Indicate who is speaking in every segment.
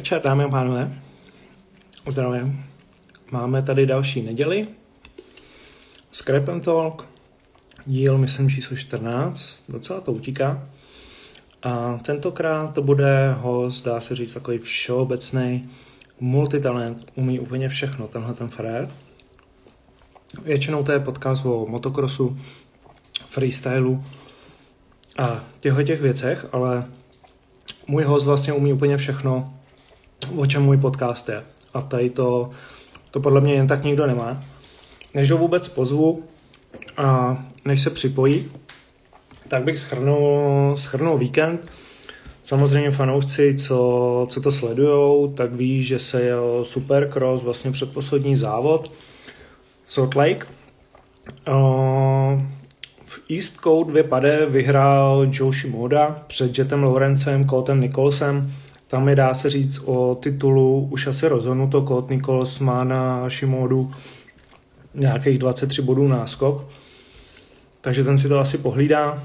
Speaker 1: Večer, dámy a pánové. Zdravím. Máme tady další neděli. Scrap and Talk. Díl, myslím, číslo 14. Docela to utíká. A tentokrát to bude host, dá se říct, takový všeobecný multitalent. Umí úplně všechno, tenhle ten frér. Většinou to je podcast o motokrosu, freestylu a těchto těch věcech, ale můj host vlastně umí úplně všechno, o čem můj podcast je. A tady to, to podle mě jen tak nikdo nemá. Než ho vůbec pozvu a než se připojí, tak bych schrnul, schrnul víkend. Samozřejmě fanoušci, co, co to sledujou, tak ví, že se jel Supercross, vlastně předposlední závod Salt Lake. Uh, v East Code 2 pade vyhrál Joe Shimoda před Jetem Lorencem, Coltem Nicholsem. Tam je, dá se říct, o titulu už asi rozhodnuto. Colt Nichols má na Shimodu nějakých 23 bodů náskok. Takže ten si to asi pohlídá.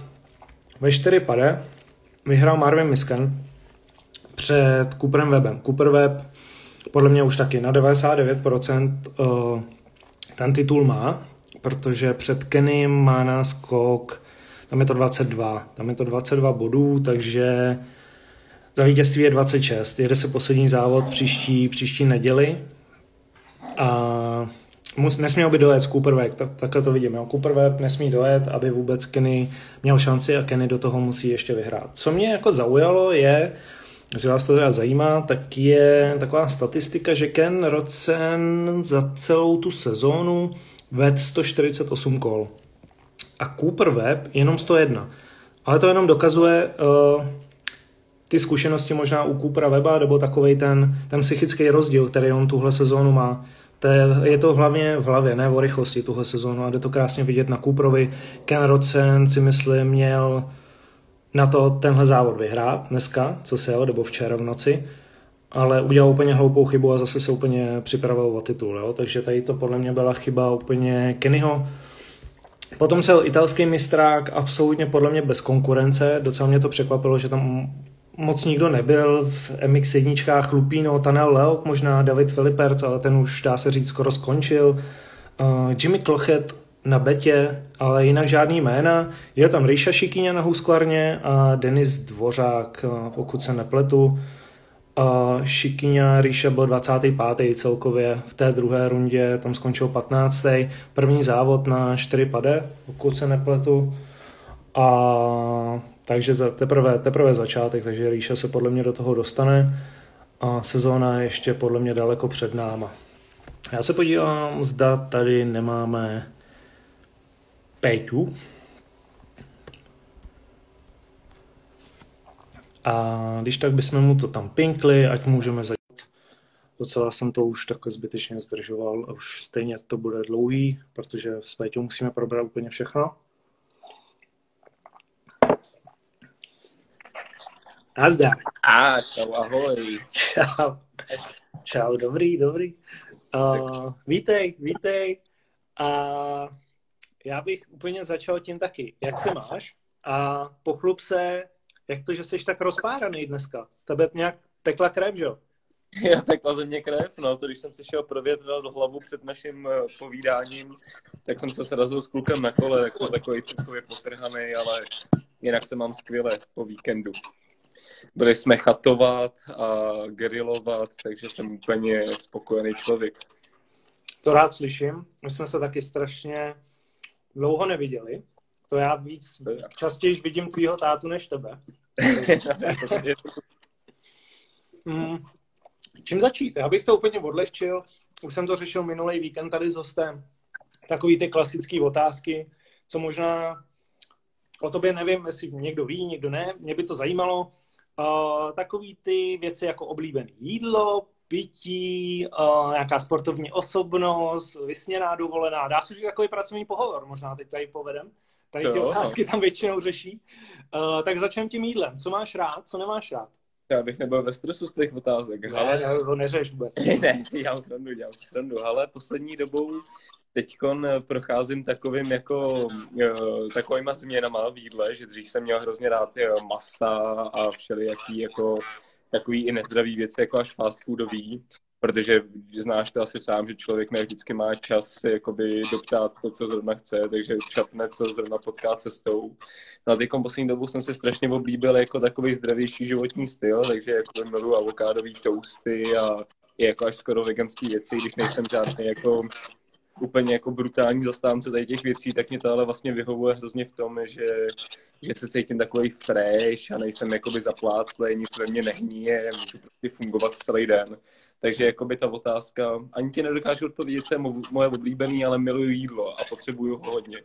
Speaker 1: Ve 4 pade vyhrál Marvin Misken před Cooperem Webem. Cooper Web podle mě už taky na 99% uh, ten titul má, protože před Kenym má náskok, tam je to 22, tam je to 22 bodů, takže za vítězství je 26. Jede se poslední závod příští, příští neděli a mus, nesměl by dojet z Cooperweb, tak, takhle to vidím. Jo. Cooperweb nesmí dojet, aby vůbec Kenny měl šanci a Kenny do toho musí ještě vyhrát. Co mě jako zaujalo je, jestli vás to teda zajímá, tak je taková statistika, že Ken Rodsen za celou tu sezónu ved 148 kol. A Cooper Web jenom 101. Ale to jenom dokazuje uh, ty zkušenosti možná u Coopera Weba, nebo takový ten, ten psychický rozdíl, který on tuhle sezónu má. To je, je to hlavně v hlavě, ne o rychlosti tuhle sezónu a jde to krásně vidět na Cooperovi. Ken Rodsen si myslím měl na to tenhle závod vyhrát dneska, co se jel, nebo včera v noci, ale udělal úplně hloupou chybu a zase se úplně připravoval o titul, jo? takže tady to podle mě byla chyba úplně Kennyho. Potom se italský mistrák absolutně podle mě bez konkurence, docela mě to překvapilo, že tam moc nikdo nebyl, v MX jedničkách Lupino, Tanel Leok, možná David Filiperc, ale ten už dá se říct skoro skončil. Uh, Jimmy Klochet na betě, ale jinak žádný jména. Je tam Ríša Šikyně na Husqvarně a Denis Dvořák, pokud se nepletu. A Šikyňa Ríša byl 25. celkově v té druhé rundě, tam skončil 15. První závod na 4 pade, pokud se nepletu. A takže za, teprve, teprve začátek, takže Ríša se podle mě do toho dostane a sezóna je ještě podle mě daleko před náma. Já se podívám, zda tady nemáme Péťu. A když tak bychom mu to tam pinkli, ať můžeme začít. Docela jsem to už takhle zbytečně zdržoval už stejně to bude dlouhý, protože s Péťou musíme probrat úplně všechno. Nazdar.
Speaker 2: A, čau, ahoj.
Speaker 1: Čau. Čau, dobrý, dobrý. Uh, vítej, vítej. A já bych úplně začal tím taky. Jak se máš? A pochlup se, jak to, že jsi tak rozpáraný dneska. Z tebe nějak tekla krev, že jo?
Speaker 2: Já tekla ze mě krev, no, to když jsem si šel provětrat do hlavu před naším eh, povídáním, tak jsem se srazil s klukem na kole, jako takový celkově potrhaný, ale jinak se mám skvěle po víkendu. Byli jsme chatovat a gerilovat, takže jsem úplně spokojený člověk.
Speaker 1: To rád slyším. My jsme se taky strašně dlouho neviděli. To já víc, častěji vidím tvýho tátu než tebe. mm, čím začít? Já bych to úplně odlehčil. Už jsem to řešil minulý víkend tady s hostem. Takový ty klasické otázky, co možná o tobě nevím, jestli někdo ví, někdo ne. Mě by to zajímalo. Uh, takový ty věci jako oblíbené jídlo, pití, uh, nějaká sportovní osobnost, vysněná dovolená. Dá se říct takový pracovní pohovor, možná teď tady povedem. Tady ty otázky tam většinou řeší. Uh, tak začneme tím jídlem. Co máš rád, co nemáš rád?
Speaker 2: Já bych nebyl ve stresu z těch otázek.
Speaker 1: Ne, ale... ne, to neřeš vůbec.
Speaker 2: ne, dělám srandu, dělám srandu. Ale poslední dobou teďkon procházím takovým jako takovýma změnama v jídle, že dřív jsem měl hrozně rád masa a všelijaký jako takový i nezdravý věci, jako až fast foodový, protože znáš to asi sám, že člověk ne vždycky má čas jakoby doptát to, co zrovna chce, takže čapne, co zrovna potká cestou. No a teď poslední dobu jsem se strašně oblíbil jako takový zdravější životní styl, takže jako miluji avokádový toasty a i jako až skoro veganský věci, když nejsem žádný jako úplně jako brutální zastánce tady těch věcí, tak mě to ale vlastně vyhovuje hrozně v tom, že, že se cítím takový fresh a nejsem jakoby zapláclej, nic ve mně nehníje, můžu prostě fungovat celý den. Takže jakoby ta otázka, ani ti nedokážu odpovědět, co je moje oblíbený, ale miluju jídlo a potřebuju ho hodně.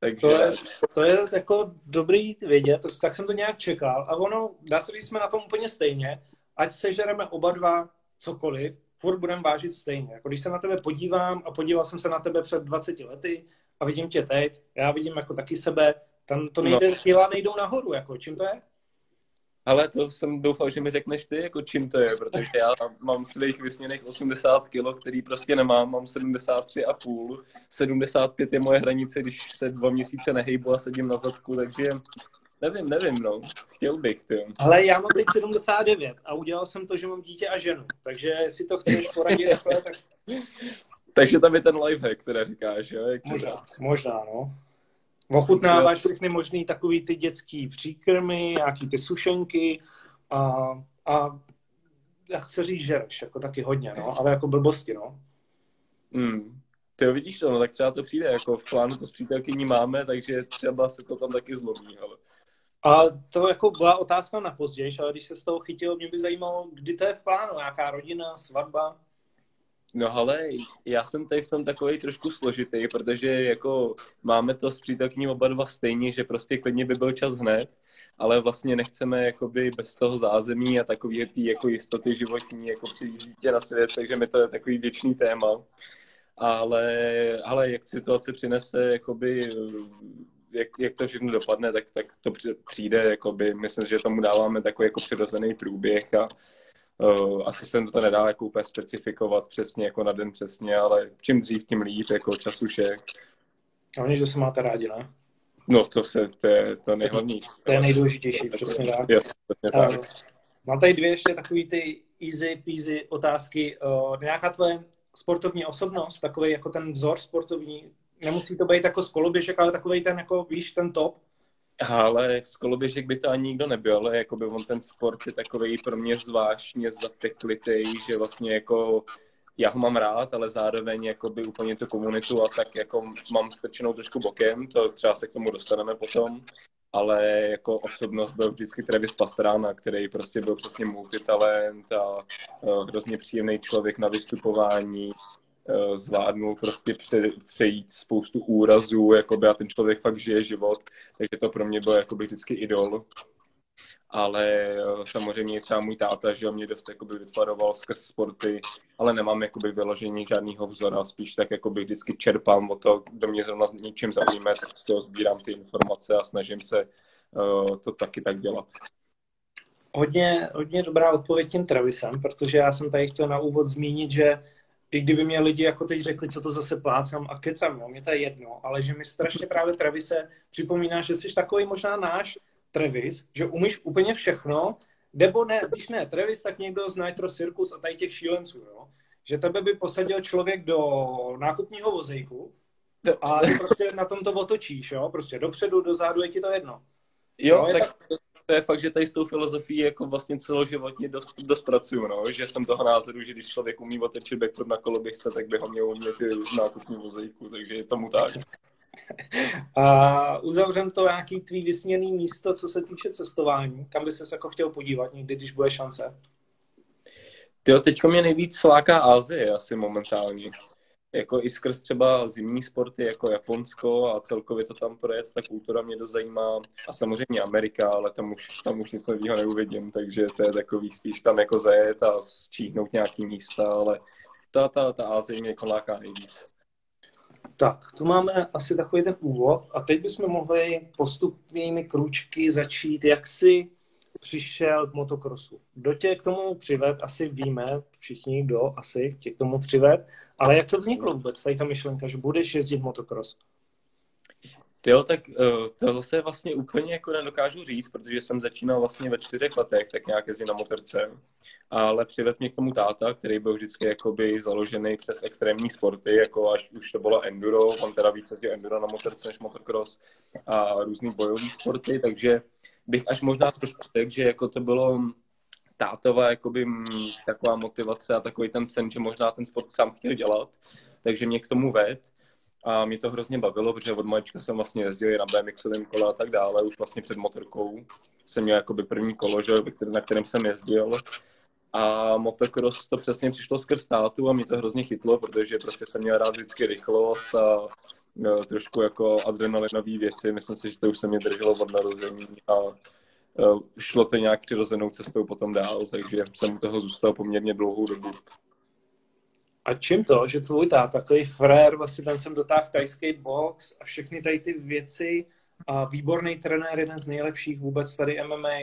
Speaker 1: Takže... To, je, to je jako dobrý vědět, tak jsem to nějak čekal. A ono, dá se říct, jsme na tom úplně stejně. Ať sežereme oba dva cokoliv, furt budeme vážit stejně. Jako když se na tebe podívám a podíval jsem se na tebe před 20 lety a vidím tě teď, já vidím jako taky sebe, tam to nejde, no. těla nejdou nahoru, jako čím to je?
Speaker 2: Ale to jsem doufal, že mi řekneš ty, jako čím to je, protože já mám svých vysněných 80 kg, který prostě nemám, mám 73,5, 75 je moje hranice, když se dva měsíce nehejbu a sedím na zadku, takže nevím, nevím, no. Chtěl bych, ty.
Speaker 1: Ale já mám teď 79 a udělal jsem to, že mám dítě a ženu, takže jestli to chceš poradit, tak...
Speaker 2: takže tam je ten lifehack, který říkáš, jo? Jak
Speaker 1: možná, možná, no. Ochutnáváš všechny možný takový ty dětský příkrmy, nějaký ty sušenky a, a já chci říct žereš, jako taky hodně, no, ale jako blbosti, no.
Speaker 2: Hmm. Ty vidíš to, no, tak třeba to přijde, jako v plánu to s přítelkyní máme, takže třeba se to tam taky zlomí, ale...
Speaker 1: A to jako byla otázka na později, ale když se z toho chytil, mě by zajímalo, kdy to je v plánu, nějaká rodina, svatba?
Speaker 2: No ale já jsem tady v tom takový trošku složitý, protože jako máme to s přítelkyní oba dva stejně, že prostě klidně by byl čas hned, ale vlastně nechceme jakoby bez toho zázemí a takový tý jako jistoty životní, jako přijít dítě na svět, takže mi to je takový věčný téma. Ale, ale jak situace přinese, jakoby, jak, jak to všechno dopadne, tak, tak to přijde, jakoby, myslím, že tomu dáváme takový jako přirozený průběh a Uh, asi se to nedá jako úplně specifikovat přesně jako na den přesně, ale čím dřív, tím líp, jako čas už je.
Speaker 1: Hlavně, že se máte rádi, ne?
Speaker 2: No, to, se, to je to nejhlavnější.
Speaker 1: To je nejdůležitější, přesně tak.
Speaker 2: Yes, tak. Uh,
Speaker 1: mám tady dvě ještě takové ty easy peasy otázky. Uh, nějaká tvoje sportovní osobnost, takový jako ten vzor sportovní, nemusí to být jako z koloběžek, ale takový ten, jako víš, ten top,
Speaker 2: ale z koloběžek by to ani nikdo nebyl, ale jako by on ten sport je takový pro mě zvláštně zateklitý, že vlastně jako já ho mám rád, ale zároveň jako by úplně tu komunitu a tak jako mám strčenou trošku bokem, to třeba se k tomu dostaneme potom, ale jako osobnost byl vždycky Travis Pastrana, který prostě byl přesně multitalent a uh, hrozně příjemný člověk na vystupování, zvládnul prostě pře, přejít spoustu úrazů, jakoby a ten člověk fakt žije život, takže to pro mě byl jakoby vždycky idol. Ale eh, samozřejmě třeba můj táta, že mě dost jakoby vytvaroval skrz sporty, ale nemám jakoby vyložení žádného vzora, spíš tak jakoby vždycky čerpám o to, kdo mě zrovna něčím zaujíme, tak z toho sbírám ty informace a snažím se uh, to taky tak dělat.
Speaker 1: Hodně, hodně dobrá odpověď tím Travisem, protože já jsem tady chtěl na úvod zmínit, že i kdyby mě lidi jako teď řekli, co to zase plácám a kecám, jo, mě to je jedno, ale že mi strašně právě Travise připomíná, že jsi takový možná náš Travis, že umíš úplně všechno, nebo ne, když ne Travis, tak někdo z Nitro Circus a tady těch šílenců, jo? že tebe by posadil člověk do nákupního vozejku a prostě na tom to otočíš, jo? prostě dopředu, dozadu, je ti to jedno.
Speaker 2: Jo, no, tak, tak to je fakt, že tady s tou filozofií jako vlastně celoživotně dost, dost pracuju, no, že jsem toho názoru, že když člověk umí otočit backflip na koloběžce, tak by ho měl umět i nákupní vozejku, takže je tomu tak.
Speaker 1: A uzavřem to nějaký tvý vysněný místo, co se týče cestování. Kam by ses jako chtěl podívat někdy, když bude šance?
Speaker 2: Jo, teďko mě nejvíc sláká Asie asi momentálně jako i skrz třeba zimní sporty jako Japonsko a celkově to tam projet, ta kultura mě dost zajímá a samozřejmě Amerika, ale tam už, tam už nic nového neuvidím, takže to je takový spíš tam jako zajet a zčíhnout nějaký místa, ale ta, ta, ta Ázie mě jako láká nejvíc.
Speaker 1: Tak, tu máme asi takový ten úvod a teď bychom mohli postupnými kručky začít, jak si přišel k motokrosu. Kdo tě k tomu přived, asi víme všichni, kdo asi tě k tomu přived, ale jak to vzniklo vůbec, tady ta myšlenka, že budeš jezdit motokros?
Speaker 2: Jo, tak uh, to zase vlastně úplně jako nedokážu říct, protože jsem začínal vlastně ve čtyřech letech, tak nějak jezdit na motorce. Ale přivedl mě k tomu táta, který byl vždycky jakoby založený přes extrémní sporty, jako až už to bylo enduro, on teda víc jezdil enduro na motorce než motocross a různý bojový sporty, takže bych až možná trošku řekl, že jako to bylo tátova jakoby taková motivace a takový ten sen, že možná ten sport sám chtěl dělat, takže mě k tomu ved a mě to hrozně bavilo, protože od malička jsem vlastně jezdil na BMXovém kole a tak dále, už vlastně před motorkou jsem měl jakoby první kolo, že, na kterém jsem jezdil a motocross to přesně přišlo skrz tátu a mě to hrozně chytlo, protože prostě jsem měl rád vždycky rychlost a no, trošku jako adrenalinové věci. Myslím si, že to už se mě drželo od narození a šlo to nějak přirozenou cestou potom dál, takže jsem u toho zůstal poměrně dlouhou dobu.
Speaker 1: A čím to, že tvůj táta, takový frér, vlastně ten jsem dotáhl tajský box a všechny tady ty věci a výborný trenér, jeden z nejlepších vůbec tady MMA,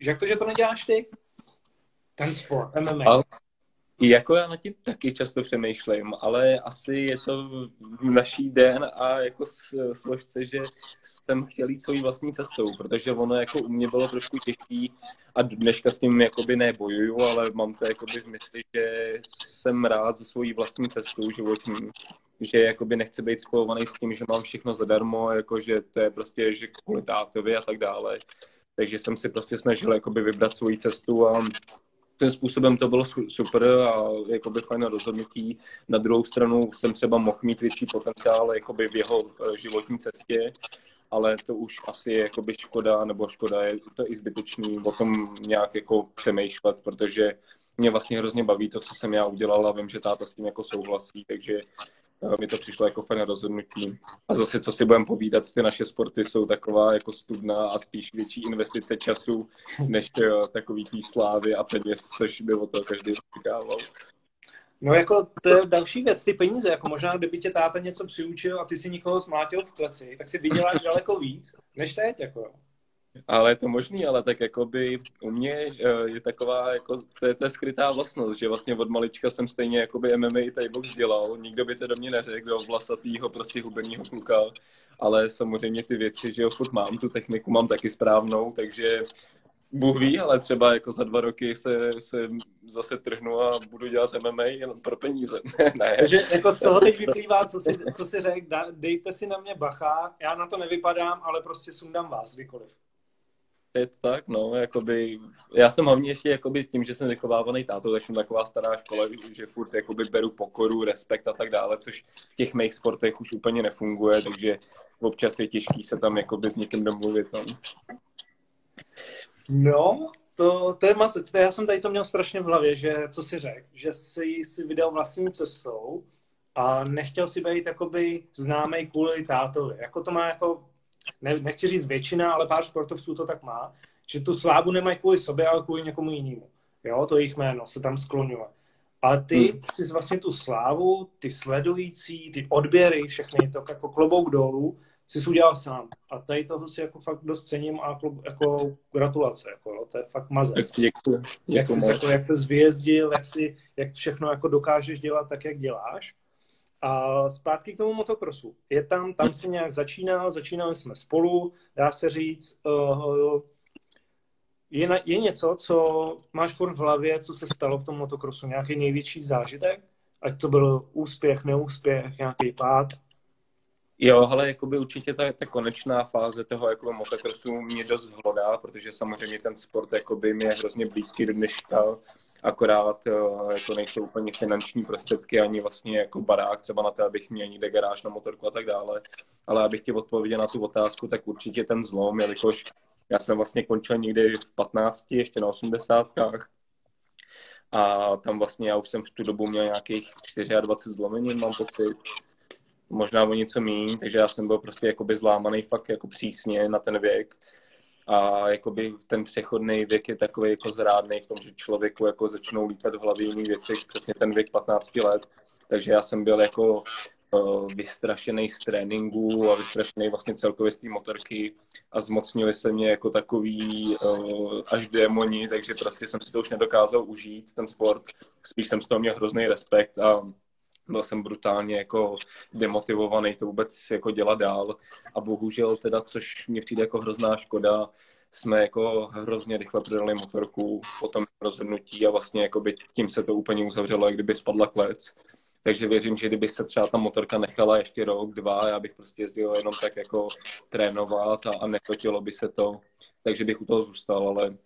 Speaker 1: že jak to, že to neděláš ty? Ten sport, MMA. Ale,
Speaker 2: jako já nad tím taky často přemýšlím, ale asi je to v naší den a jako složce, že jsem chtěl jít svojí vlastní cestou, protože ono jako u mě bylo trošku těžký a dneška s tím jakoby nebojuju, ale mám to jakoby v mysli, že jsem rád za svojí vlastní cestou životní, že jakoby nechci být spojovaný s tím, že mám všechno zadarmo, jako že to je prostě, že kvůli tátovi a tak dále. Takže jsem si prostě snažil jakoby vybrat svoji cestu a tím způsobem to bylo super a jakoby fajn rozhodnutí. Na druhou stranu jsem třeba mohl mít větší potenciál jakoby v jeho eh, životní cestě, ale to už asi je jakoby škoda, nebo škoda je to i zbytečný o tom nějak jako přemýšlet, protože mě vlastně hrozně baví to, co jsem já udělal a vím, že táta s tím jako souhlasí, takže mi to přišlo jako fajn rozhodnutí. A zase, co si budeme povídat, ty naše sporty jsou taková jako studná a spíš větší investice času, než takový tý slávy a peněz, což by o to každý očekával.
Speaker 1: No jako to je další věc, ty peníze, jako možná kdyby tě táta něco přiučil a ty si nikoho zmlátil v kleci, tak si vyděláš daleko víc, než teď, jako
Speaker 2: ale je to možný, ale tak jako by u mě eh, je taková, jako, to je, je skrytá vlastnost, že vlastně od malička jsem stejně jako by MMA i tady box dělal, nikdo by to do mě neřekl, do vlasatýho, prostě hubeního kluka, ale samozřejmě ty věci, že jo, furt mám, tu techniku mám taky správnou, takže Bůh ví, ale třeba jako za dva roky se, se zase trhnu a budu dělat MMA jen pro peníze.
Speaker 1: ne. Takže jako z toho teď vyplývá, co si, co si řek, dejte si na mě bacha, já na to nevypadám, ale prostě sundám vás kdykoliv
Speaker 2: to tak, no, jakoby, já jsem hlavně ještě jakoby tím, že jsem vychovávaný tátou, tak jsem taková stará škola, že furt jakoby beru pokoru, respekt a tak dále, což v těch mých sportech už úplně nefunguje, takže občas je těžký se tam jakoby s někým domluvit. No,
Speaker 1: no to, to je. Já jsem tady to měl strašně v hlavě, že co si řekl, že jsi si vydal vlastní cestou a nechtěl si být jakoby známý kvůli tátovi. Jako to má jako ne, nechci říct většina, ale pár sportovců to tak má, že tu slávu nemají kvůli sobě, ale kvůli někomu jinému. Jo, to jejich jméno se tam skloňuje. Ale ty hmm. si vlastně tu slávu, ty sledující, ty odběry, všechny to jako klobouk dolů, si udělal sám. A tady toho si jako fakt dost cením a klob, jako gratulace. Jako, jo, to je fakt mazec.
Speaker 2: Děkuji.
Speaker 1: Jak, jsi, jako, jak se zvězdil, jak, si, jak všechno jako dokážeš dělat tak, jak děláš. A zpátky k tomu motokrosu. Je tam, tam si nějak začínal, začínali jsme spolu, dá se říct, uh, je, na, je něco, co máš furt v hlavě, co se stalo v tom motokrosu, nějaký největší zážitek? Ať to byl úspěch, neúspěch, nějaký pád?
Speaker 2: Jo, ale jakoby určitě ta, ta konečná fáze toho jako motokrosu mě dost hlodá, protože samozřejmě ten sport jakoby mě je hrozně blízký do dneška akorát jako nejsou úplně finanční prostředky ani vlastně jako barák třeba na to, abych měl někde garáž na motorku a tak dále. Ale abych ti odpověděl na tu otázku, tak určitě ten zlom, jelikož já jsem vlastně končil někdy v 15, ještě na 80 a tam vlastně já už jsem v tu dobu měl nějakých 24 zlomenin, mám pocit, možná o něco méně, takže já jsem byl prostě jakoby zlámaný fakt jako přísně na ten věk a jakoby ten přechodný věk je takový jako zrádný v tom, že člověku jako začnou lítat v hlavě jiný věci, přesně ten věk 15 let, takže já jsem byl jako uh, vystrašený z tréninku a vystrašený vlastně celkově z té motorky a zmocnili se mě jako takový uh, až démoni, takže prostě jsem si to už nedokázal užít, ten sport. Spíš jsem z toho měl hrozný respekt a byl jsem brutálně jako demotivovaný to vůbec jako dělat dál a bohužel teda, což mě přijde jako hrozná škoda, jsme jako hrozně rychle prodali motorku po tom rozhodnutí a vlastně jako by tím se to úplně uzavřelo, jak kdyby spadla klec. Takže věřím, že kdyby se třeba ta motorka nechala ještě rok, dva, já bych prostě jezdil jenom tak jako trénovat a, a by se to, takže bych u toho zůstal, ale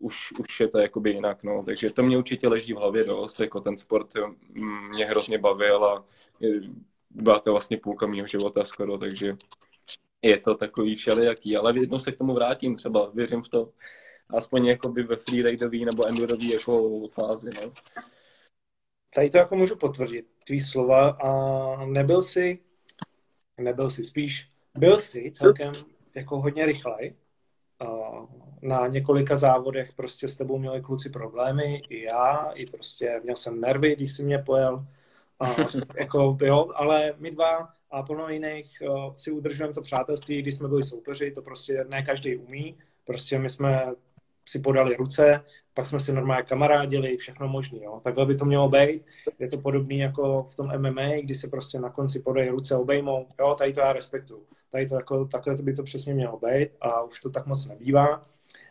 Speaker 2: už, už je to jakoby jinak, no. Takže to mě určitě leží v hlavě dost, jako ten sport mě hrozně bavil a byla to vlastně půlka mého života skoro, takže je to takový všelijaký, ale jednou se k tomu vrátím třeba, věřím v to, aspoň jakoby ve freeridový nebo endurový jako fázi, no.
Speaker 1: Tady to jako můžu potvrdit, tvý slova a nebyl si, nebyl si spíš, byl si celkem jako hodně rychlej, na několika závodech prostě s tebou měli kluci problémy, i já, i prostě měl jsem nervy, když si mě pojel, a, jako, jo, ale my dva a plno jiných si udržujeme to přátelství, když jsme byli soupeři, to prostě ne každý umí, prostě my jsme si podali ruce, pak jsme si normálně kamarádili, všechno možný, jo. Takhle by to mělo být. Je to podobný jako v tom MMA, kdy se prostě na konci podají ruce, obejmou. Jo, tady to já respektuju. Tady to jako, takhle to by to přesně mělo být a už to tak moc nebývá.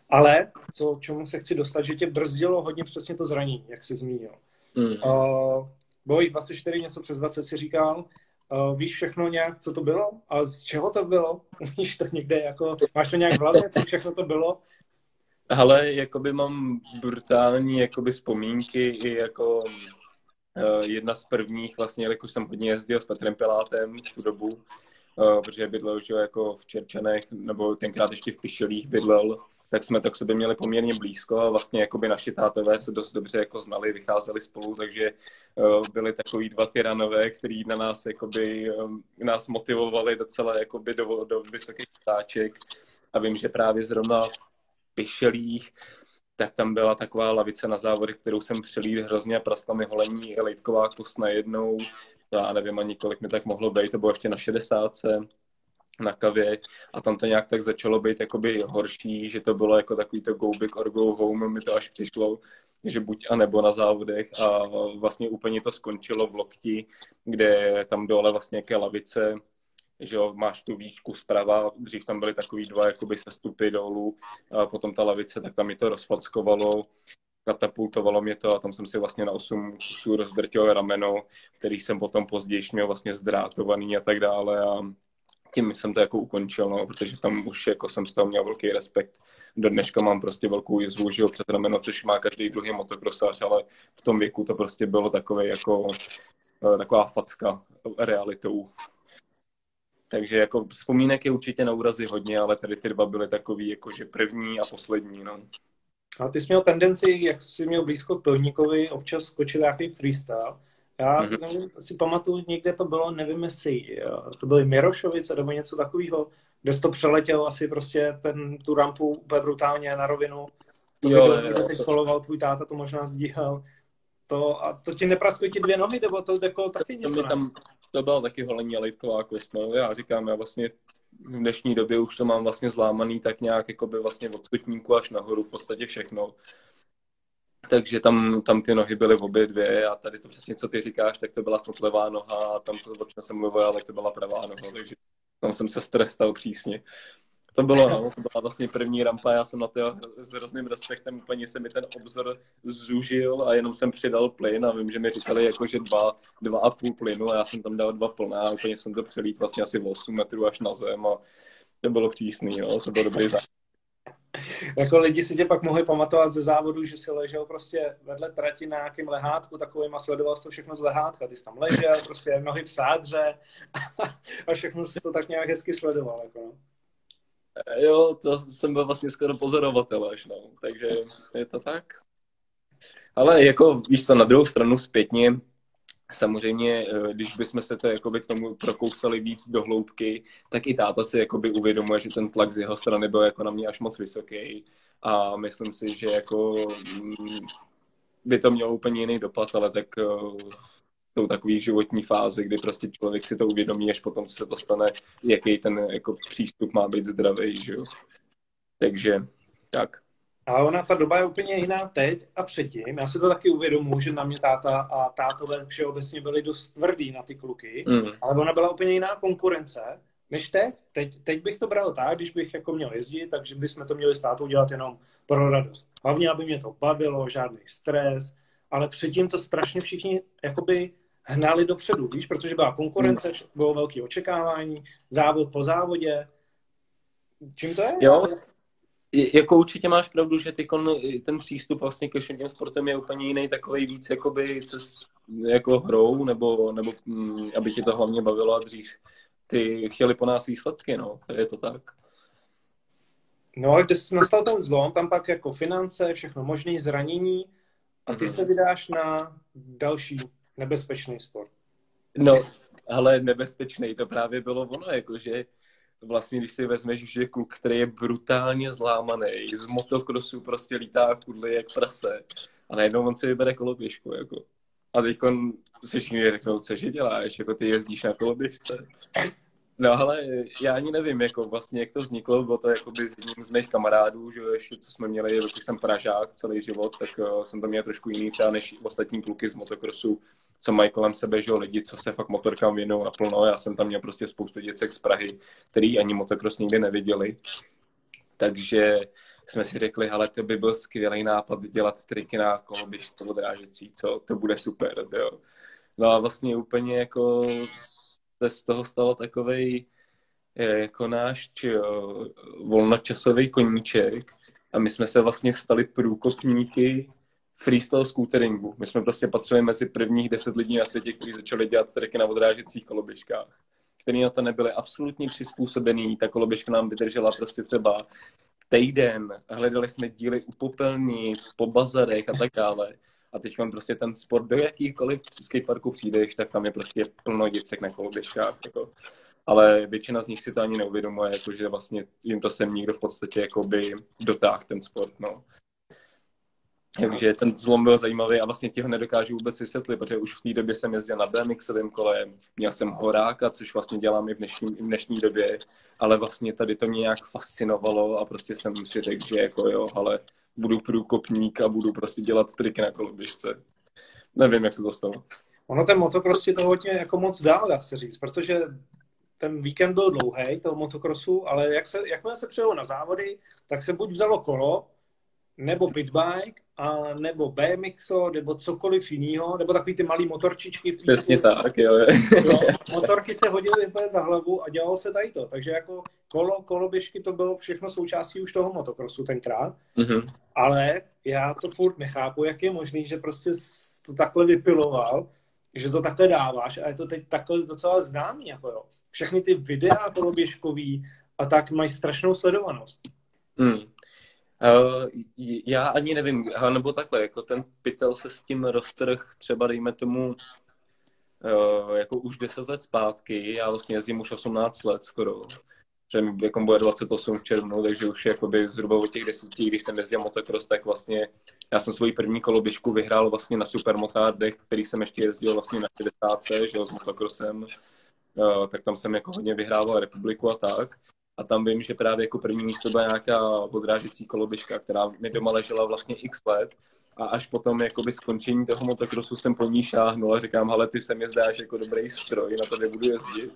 Speaker 1: Ale co, čemu se chci dostat, že tě brzdilo hodně přesně to zranění, jak jsi zmínil. Mm. Uh, boj 24, něco přes 20 si říkal, Uh, víš všechno nějak, co to bylo? A z čeho to bylo? Víš to někde, jako, máš to nějak v hlavě, co všechno to bylo?
Speaker 2: Ale jakoby mám brutální jakoby vzpomínky i jako uh, jedna z prvních vlastně, jakož jsem hodně jezdil s Petrem Pilátem v tu dobu, uh, protože bydlel že jako v Čerčanech, nebo tenkrát ještě v Pišelích bydlel, tak jsme to k sobě měli poměrně blízko a vlastně jakoby naši tátové se dost dobře jako znali, vycházeli spolu, takže uh, byli takový dva tyranové, kteří na nás jakoby, um, nás motivovali docela jakoby do, do vysokých stáček a vím, že právě zrovna v Pišelích tak tam byla taková lavice na závody, kterou jsem přelít hrozně a praskla mi holení lejtková kost najednou. Já nevím ani kolik mi tak mohlo být, to bylo ještě na 60 na kavě a tam to nějak tak začalo být jakoby horší, že to bylo jako takový to go big or go home, mi to až přišlo, že buď a nebo na závodech a vlastně úplně to skončilo v lokti, kde tam dole vlastně jaké lavice, že jo, máš tu výšku zprava, dřív tam byly takový dva jakoby sestupy dolů, a potom ta lavice, tak tam mi to rozfackovalo, katapultovalo mě to a tam jsem si vlastně na 8 kusů rozdrtil rameno, který jsem potom později měl vlastně zdrátovaný a tak dále a tím jsem to jako ukončil, no, protože tam už jako jsem z toho měl velký respekt. Do dneška mám prostě velkou jizvu, že jo, před rameno, což má každý druhý motokrosář, ale v tom věku to prostě bylo takové jako eh, taková facka realitou. Takže jako vzpomínek je určitě na úrazy hodně, ale tady ty dva byly takový jakože první a poslední, no.
Speaker 1: A ty jsi měl tendenci, jak jsi měl blízko k Pilníkovi, občas skočit nějaký freestyle. Já mm-hmm. nevím, si pamatuju, někde to bylo, nevím jestli, to byly Mirošovice nebo něco takového, kde jsi to přeletěl asi prostě ten, tu rampu úplně brutálně na rovinu. To jo, video, jo, teď to... tvůj táta, to možná sdíhal. To, a to ti nepraskly ti dvě nohy, nebo to jako taky něco? To,
Speaker 2: tam, to byla taky holení lejtková kost, no. Já říkám, já vlastně v dnešní době už to mám vlastně zlámaný tak nějak jako by vlastně od stupníku až nahoru v podstatě všechno takže tam, tam ty nohy byly v obě dvě a tady to přesně, co ty říkáš, tak to byla snad levá noha a tam, to, o čem jsem mluvil, tak to byla pravá noha, takže tam jsem se strestal přísně. To bylo, no, to byla vlastně první rampa, já jsem na to s hrozným respektem, úplně se mi ten obzor zúžil a jenom jsem přidal plyn a vím, že mi říkali jako, že dva, dva a půl plynu a já jsem tam dal dva plná a úplně jsem to přelít vlastně asi 8 metrů až na zem a to bylo přísný, no, to bylo dobrý zážitek
Speaker 1: jako lidi si tě pak mohli pamatovat ze závodu, že si ležel prostě vedle trati na nějakém lehátku takovým a sledoval jsi to všechno z lehátka. Ty jsi tam ležel, prostě nohy v sádře a všechno si to tak nějak hezky sledoval. Jako no.
Speaker 2: Jo, to jsem byl vlastně skoro pozorovatel až, no. Takže je to tak. Ale jako, víš co, na druhou stranu zpětně, Samozřejmě, eh, když bychom se to jakoby k tomu prokousali víc do hloubky, tak i táta si jakoby uvědomuje, že ten tlak z jeho strany byl jako na mě až moc vysoký a myslím si, že jako mm, by to mělo úplně jiný dopad, ale tak eh, jsou takové životní fáze, kdy prostě člověk si to uvědomí, až potom se to stane, jaký ten jako přístup má být zdravý, že jo. Takže tak.
Speaker 1: Ale ona, ta doba je úplně jiná teď a předtím. Já si to taky uvědomuji, že na mě táta a tátové všeobecně byli dost tvrdý na ty kluky, mm. ale ona byla úplně jiná konkurence než teď. teď. Teď bych to bral tak, když bych jako měl jezdit, takže bychom to měli s tátou dělat jenom pro radost. Hlavně, aby mě to bavilo, žádný stres, ale předtím to strašně všichni jakoby hnali dopředu, víš, protože byla konkurence, mm. bylo velké očekávání, závod po závodě. Čím to je?
Speaker 2: Jo, jako určitě máš pravdu, že ty kon, ten přístup vlastně ke všem těm sportem je úplně jiný, takový víc jakoby se jako hrou, nebo, nebo mm, aby ti to hlavně bavilo a dřív ty chtěli po nás výsledky, no, je to tak.
Speaker 1: No a když nastal ten zlom, tam pak jako finance, všechno možné, zranění a ty mm-hmm. se vydáš na další nebezpečný sport.
Speaker 2: No, ale nebezpečný to právě bylo ono, jakože vlastně, když si vezmeš, že kluk, který je brutálně zlámaný, z motokrosu prostě lítá kudly jak prase a najednou on si vybere koloběžku, jako. A teď se všichni řeknou, co že děláš, jako ty jezdíš na koloběžce. No ale já ani nevím, jako vlastně, jak to vzniklo, bylo to jako by s jedním z mých kamarádů, že ještě co jsme měli, když jsem Pražák celý život, tak uh, jsem to měl trošku jiný třeba než ostatní kluky z motokrosu, co mají kolem sebe, že lidi, co se fakt motorkám věnují naplno. Já jsem tam měl prostě spoustu děcek z Prahy, který ani motokros nikdy neviděli. Takže jsme si řekli, ale to by byl skvělý nápad dělat triky na koloběžce odrážecí, co to bude super, jo. No a vlastně úplně jako se z toho stalo takovej eh, jako náš čo, volnočasový koníček a my jsme se vlastně stali průkopníky freestyle scooteringu. My jsme prostě patřili mezi prvních deset lidí na světě, kteří začali dělat triky na odrážecích koloběžkách, které na to nebyly absolutně přizpůsobený. Ta koloběžka nám vydržela prostě třeba týden. Hledali jsme díly u popelnic, po bazarech a tak dále. A teď prostě ten sport do jakýchkoliv skateparku přijdeš, tak tam je prostě plno děcek na koloběžkách. Jako. Ale většina z nich si to ani neuvědomuje, jako, že vlastně jim to sem nikdo v podstatě jakoby dotáhl ten sport. No. Takže ten zlom byl zajímavý a vlastně ti ho nedokážu vůbec vysvětlit, protože už v té době jsem jezdil na BMXovém kole, měl jsem horáka, což vlastně dělám i v dnešní, i v dnešní době, ale vlastně tady to mě nějak fascinovalo a prostě jsem si řekl, že jako jo, ale budu průkopník a budu prostě dělat triky na koloběžce. Nevím, jak se to stalo.
Speaker 1: Ono ten motocross ti to hodně jako moc dál, dá se říct, protože ten víkend byl dlouhý, toho motocrossu, ale jak se, jakmile se přijelo na závody, tak se buď vzalo kolo, nebo pitbike, a nebo BMXo, nebo cokoliv jiného, nebo takový ty malý motorčičky.
Speaker 2: V Přesně tak, jo.
Speaker 1: jo. Motorky se hodily úplně za hlavu a dělalo se tady to. Takže jako kolo, koloběžky to bylo všechno součástí už toho motokrosu tenkrát. Mm-hmm. Ale já to furt nechápu, jak je možný, že prostě to takhle vypiloval, že to takhle dáváš a je to teď takhle docela známý. Jako jo. Všechny ty videa koloběžkový a tak mají strašnou sledovanost.
Speaker 2: Mm. Uh, já ani nevím, nebo takhle, jako ten pytel se s tím roztrh třeba dejme tomu uh, jako už 10 let zpátky, já vlastně jezdím už 18 let skoro, že mi jako bude 28 v červnu, takže už jakoby zhruba od těch deseti, když jsem jezdil motocross, tak vlastně já jsem svoji první koloběžku vyhrál vlastně na supermotardech, který jsem ještě jezdil vlastně na 60, že jo, s motocrossem, tak tam jsem jako hodně vyhrával republiku a tak. A tam vím, že právě jako první místo byla nějaká odrážecí koloběžka, která mi doma ležela vlastně x let. A až potom jakoby skončení toho motokrosu jsem po ní šáhnul a říkám, ale ty se mi zdáš jako dobrý stroj, na to nebudu jezdit.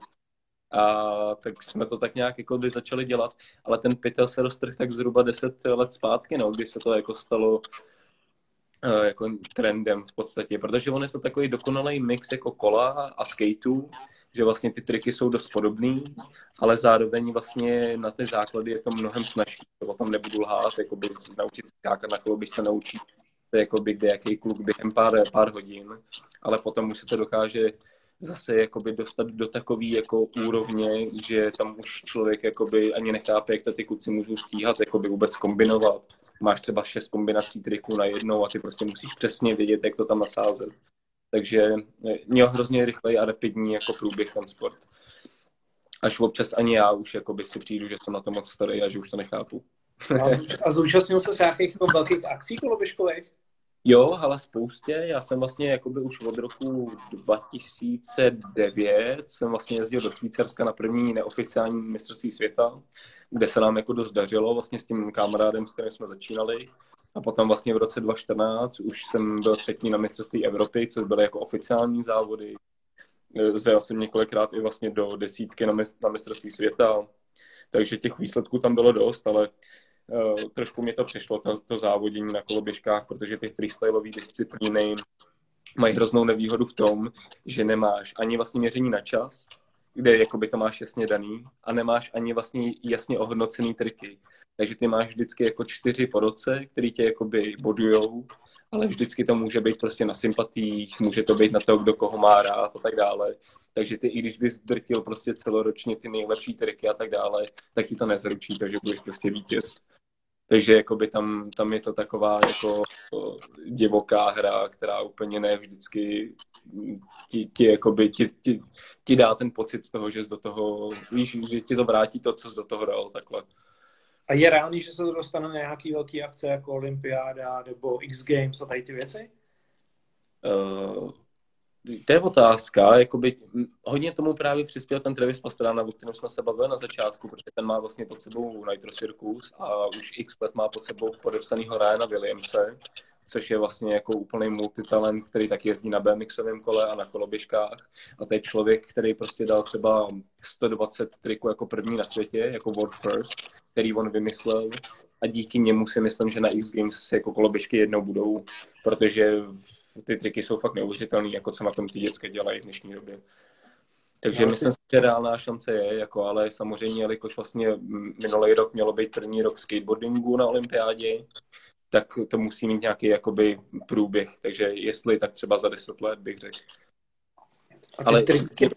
Speaker 2: A tak jsme to tak nějak jako by začali dělat, ale ten pytel se roztrh tak zhruba 10 let zpátky, no, kdy se to jako stalo uh, jako trendem v podstatě, protože on je to takový dokonalý mix jako kola a skateů, že vlastně ty triky jsou dost podobný, ale zároveň vlastně na ty základy je to mnohem snažší. O tom nebudu lhát, jakoby naučit se skákat na kolo, se naučit to jakoby jaký kluk během pár, pár hodin, ale potom už se to dokáže zase jakoby dostat do takové jako úrovně, že tam už člověk jakoby ani nechápe, jak to ty kluci můžou stíhat, jakoby vůbec kombinovat. Máš třeba šest kombinací triků na jednou a ty prostě musíš přesně vědět, jak to tam nasázet. Takže měl hrozně rychlej a rapidní jako průběh ten sport. Až občas ani já už jako by si přijdu, že jsem na to moc starý a že už to nechápu.
Speaker 1: a, a zúčastnil se nějakých jako velkých akcí koloběžkových?
Speaker 2: Jo, ale spoustě. Já jsem vlastně jakoby už od roku 2009 jsem vlastně jezdil do Švýcarska na první neoficiální mistrovství světa, kde se nám jako dost dařilo vlastně s tím kamarádem, s kterým jsme začínali. A potom vlastně v roce 2014 už jsem byl třetí na mistrovství Evropy, což byly jako oficiální závody. Zajel jsem několikrát i vlastně do desítky na, na mistrovství světa, takže těch výsledků tam bylo dost, ale uh, trošku mě to přešlo, to, to závodění na koloběžkách, protože ty freestyleové disciplíny mají hroznou nevýhodu v tom, že nemáš ani vlastně měření na čas, kde jakoby to máš jasně daný a nemáš ani vlastně jasně ohodnocený triky. Takže ty máš vždycky jako čtyři po roce, který tě jakoby bodujou, ale vždycky to může být prostě na sympatích, může to být na to, kdo koho má rád a tak dále. Takže ty, i když bys drtil prostě celoročně ty nejlepší triky a tak dále, tak ti to nezručí, takže budeš prostě vítěz. Takže jakoby tam, tam je to taková jako divoká hra, která úplně ne vždycky ti, ti, jakoby, ti, ti, ti dá ten pocit toho, že do toho, víš, že ti to vrátí to, co jsi do toho dal, takhle.
Speaker 1: A je reálný, že se to dostane na nějaký velký akce jako Olympiáda nebo X Games a tady ty věci?
Speaker 2: Uh, to je otázka, jakoby, hodně tomu právě přispěl ten Travis Pastrana, o kterém jsme se bavili na začátku, protože ten má vlastně pod sebou Nitro Circus a už x let má pod sebou podepsanýho Ryana Williamse, což je vlastně jako úplný multitalent, který tak jezdí na BMXovém kole a na koloběžkách. A to je člověk, který prostě dal třeba 120 triků jako první na světě, jako world first, který on vymyslel a díky němu si myslím, že na X Games jako koloběžky jednou budou, protože ty triky jsou fakt neuvěřitelné, jako co na tom ty dětské dělají v dnešní době. Takže no, myslím si, že reálná šance je, jako, ale samozřejmě, jelikož vlastně minulý rok mělo být první rok skateboardingu na olympiádě, tak to musí mít nějaký jakoby průběh. Takže jestli, tak třeba za deset let bych řekl.
Speaker 1: Ale triky,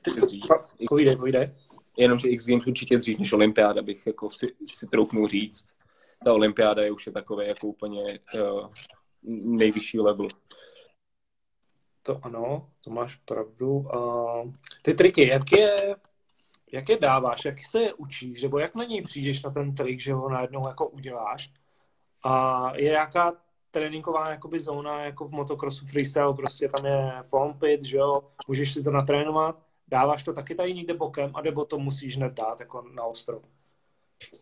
Speaker 1: povídej, povídej.
Speaker 2: Jenom, že X Games určitě dřív než olympiáda bych jako si, si troufnul říct. Ta olympiáda je už je takové jako úplně uh, nejvyšší level.
Speaker 1: To ano, to máš pravdu. Uh, ty triky, jak je, jak je dáváš, jak se je učíš, nebo jak na něj přijdeš na ten trik, že ho najednou jako uděláš? A je nějaká tréninková jakoby zóna jako v motocrossu freestyle, prostě tam je foam pit, že jo, můžeš si to natrénovat, dáváš to taky tady někde bokem, anebo to musíš hned dát jako na ostrov?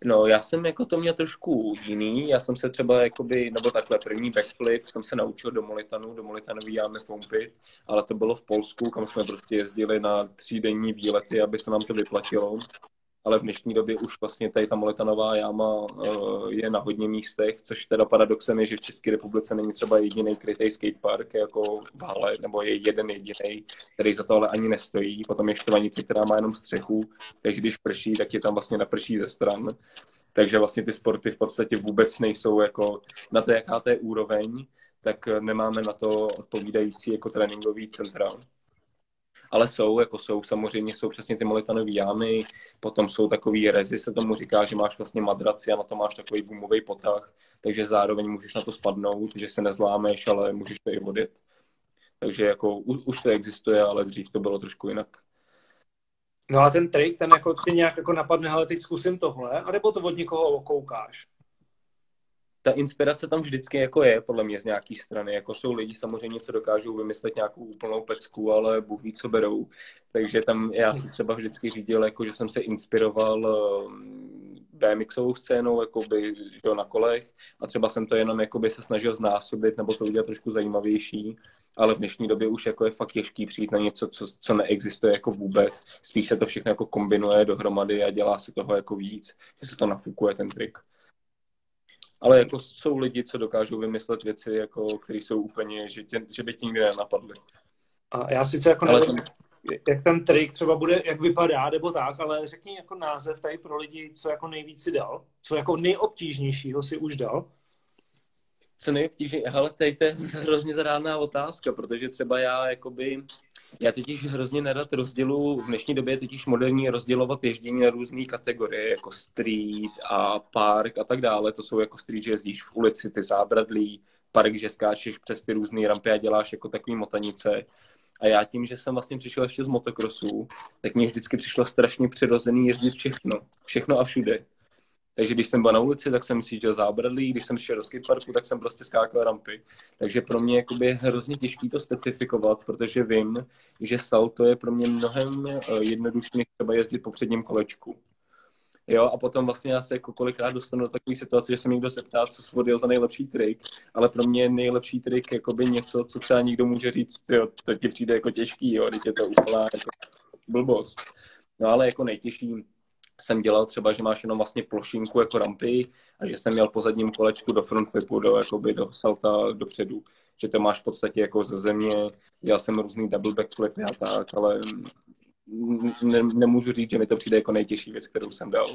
Speaker 2: No, já jsem jako to měl trošku jiný. Já jsem se třeba jakoby, nebo takhle, první backflip jsem se naučil do Molitanu, do Molitanový jámy fompy, ale to bylo v Polsku, kam jsme prostě jezdili na třídenní výlety, aby se nám to vyplatilo ale v dnešní době už vlastně tady ta moletanová jáma uh, je na hodně místech, což teda paradoxem je, že v České republice není třeba jediný krytý skatepark jako v Hale, nebo je jeden jediný, který za to ale ani nestojí. Potom je štvanice, která má jenom střechu, takže když prší, tak je tam vlastně naprší ze stran. Takže vlastně ty sporty v podstatě vůbec nejsou jako na to, jaká to je úroveň, tak nemáme na to odpovídající jako tréninkový centra ale jsou, jako jsou, samozřejmě jsou přesně ty molitanové jámy, potom jsou takový rezy, se tomu říká, že máš vlastně madraci a na to máš takový gumový potah, takže zároveň můžeš na to spadnout, že se nezlámeš, ale můžeš to i vodit. Takže jako už, už to existuje, ale dřív to bylo trošku jinak.
Speaker 1: No a ten trik, ten jako ty nějak jako napadne, ale teď zkusím tohle, anebo to od někoho okoukáš?
Speaker 2: Ta inspirace tam vždycky jako je, podle mě z nějaký strany. Jako jsou lidi samozřejmě, co dokážou vymyslet nějakou úplnou pecku, ale Bůh ví, co berou. Takže tam já si třeba vždycky řídil, jako, že jsem se inspiroval um, BMXovou scénou jakoby, že na kolech a třeba jsem to jenom jakoby, se snažil znásobit nebo to udělat trošku zajímavější, ale v dnešní době už jako je fakt těžký přijít na něco, co, co neexistuje jako vůbec. Spíš se to všechno jako kombinuje dohromady a dělá se toho jako víc, že se to nafukuje ten trik ale jako jsou lidi, co dokážou vymyslet věci, jako, které jsou úplně, že, tě, že by ti nikdy nenapadly.
Speaker 1: A já sice jako ale nevím, ten... jak ten trik třeba bude, jak vypadá, nebo tak, ale řekni jako název tady pro lidi, co jako nejvíc si dal, co jako nejobtížnějšího si už dal.
Speaker 2: Co nejobtížnější, ale tady to je hrozně zarádná otázka, protože třeba já jakoby já totiž hrozně nerad rozdělu, v dnešní době je totiž moderní rozdělovat ježdění na různé kategorie, jako street a park a tak dále. To jsou jako street, že jezdíš v ulici, ty zábradlí, park, že skáčeš přes ty různé rampy a děláš jako takový motanice. A já tím, že jsem vlastně přišel ještě z motokrosu, tak mě vždycky přišlo strašně přirozený jezdit všechno. Všechno a všude. Takže když jsem byl na ulici, tak jsem cítil zábradlí, když jsem šel do skateparku, tak jsem prostě skákal rampy. Takže pro mě je hrozně těžké to specifikovat, protože vím, že salto je pro mě mnohem eh, jednodušší, než třeba jezdit po předním kolečku. Jo, a potom vlastně já se jako kolikrát dostanu do takové situace, že se někdo se ptá, co jsi odjel za nejlepší trik, ale pro mě je nejlepší trik jakoby něco, co třeba někdo může říct, jo, to ti přijde jako těžký, jo, teď je to úplná jako blbost. No ale jako nejtěžší jsem dělal třeba, že máš jenom vlastně plošinku jako rampy a že jsem měl po zadním kolečku do front flipu, do, jakoby do salta dopředu, že to máš v podstatě jako ze země, dělal jsem různý double backflipy a tak, ale ne, nemůžu říct, že mi to přijde jako nejtěžší věc, kterou jsem dal.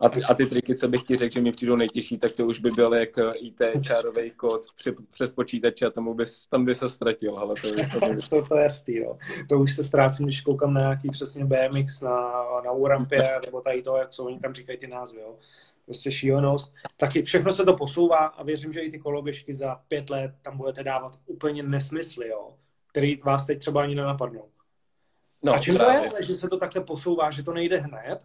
Speaker 2: A ty, a ty triky, co bych ti řekl, že mi přijdou nejtěžší, tak to už by byl jak IT čárový kód přes počítač a tomu bys, tam by se ztratil. Ale to,
Speaker 1: to, to, to, to je stý, no. To už se ztrácím, když koukám na nějaký přesně BMX na, na Urampě, nebo tady to, co oni tam říkají ty názvy, jo. Prostě šílenost. Taky všechno se to posouvá a věřím, že i ty koloběžky za pět let tam budete dávat úplně nesmysly, jo, který vás teď třeba ani nenapadnou. No, a čím právě. to je, že se to takhle posouvá, že to nejde hned,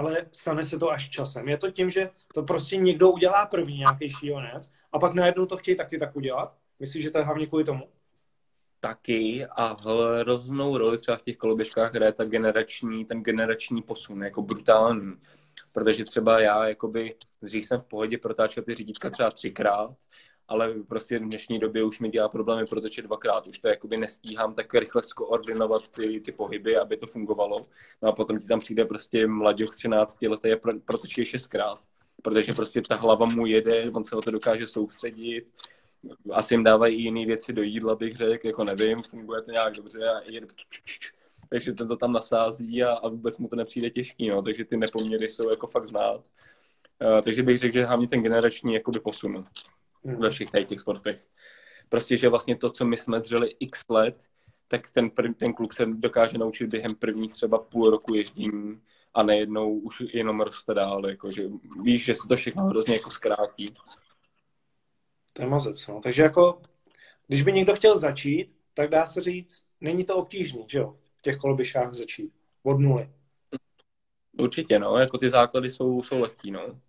Speaker 1: ale stane se to až časem. Je to tím, že to prostě někdo udělá první nějaký šílenec a pak najednou to chtějí taky tak udělat? Myslíš, že to je hlavně kvůli tomu?
Speaker 2: Taky a hroznou roli třeba v těch koloběžkách hraje ta generační, ten generační posun, jako brutální. Protože třeba já, jakoby, dřív jsem v pohodě protáčel ty řídítka třeba třikrát ale prostě v dnešní době už mi dělá problémy protočit dvakrát. Už to jakoby nestíhám tak rychle skoordinovat ty, ty pohyby, aby to fungovalo. No a potom ti tam přijde prostě mladěch 13 letý a protočí šestkrát. Protože prostě ta hlava mu jede, on se o to dokáže soustředit, asi jim dávají i jiné věci do jídla, bych řekl, jako nevím, funguje to nějak dobře a jede takže ten to tam nasází a, a vůbec mu to nepřijde těžký, no, takže ty nepoměry jsou jako fakt znát. Uh, takže bych řekl, že hlavně ten generační jakoby posun ve všech tady těch sportech. Prostě, že vlastně to, co my jsme dřeli x let, tak ten, ten kluk se dokáže naučit během prvních třeba půl roku ježdění a nejednou už jenom roste dál, jakože víš, že se to všechno hrozně jako zkrátí.
Speaker 1: To je mazec, no. Takže jako, když by někdo chtěl začít, tak dá se říct, není to obtížný, že jo, v těch koloběžkách začít od nuly.
Speaker 2: Určitě, no, jako ty základy jsou, jsou lehký, no.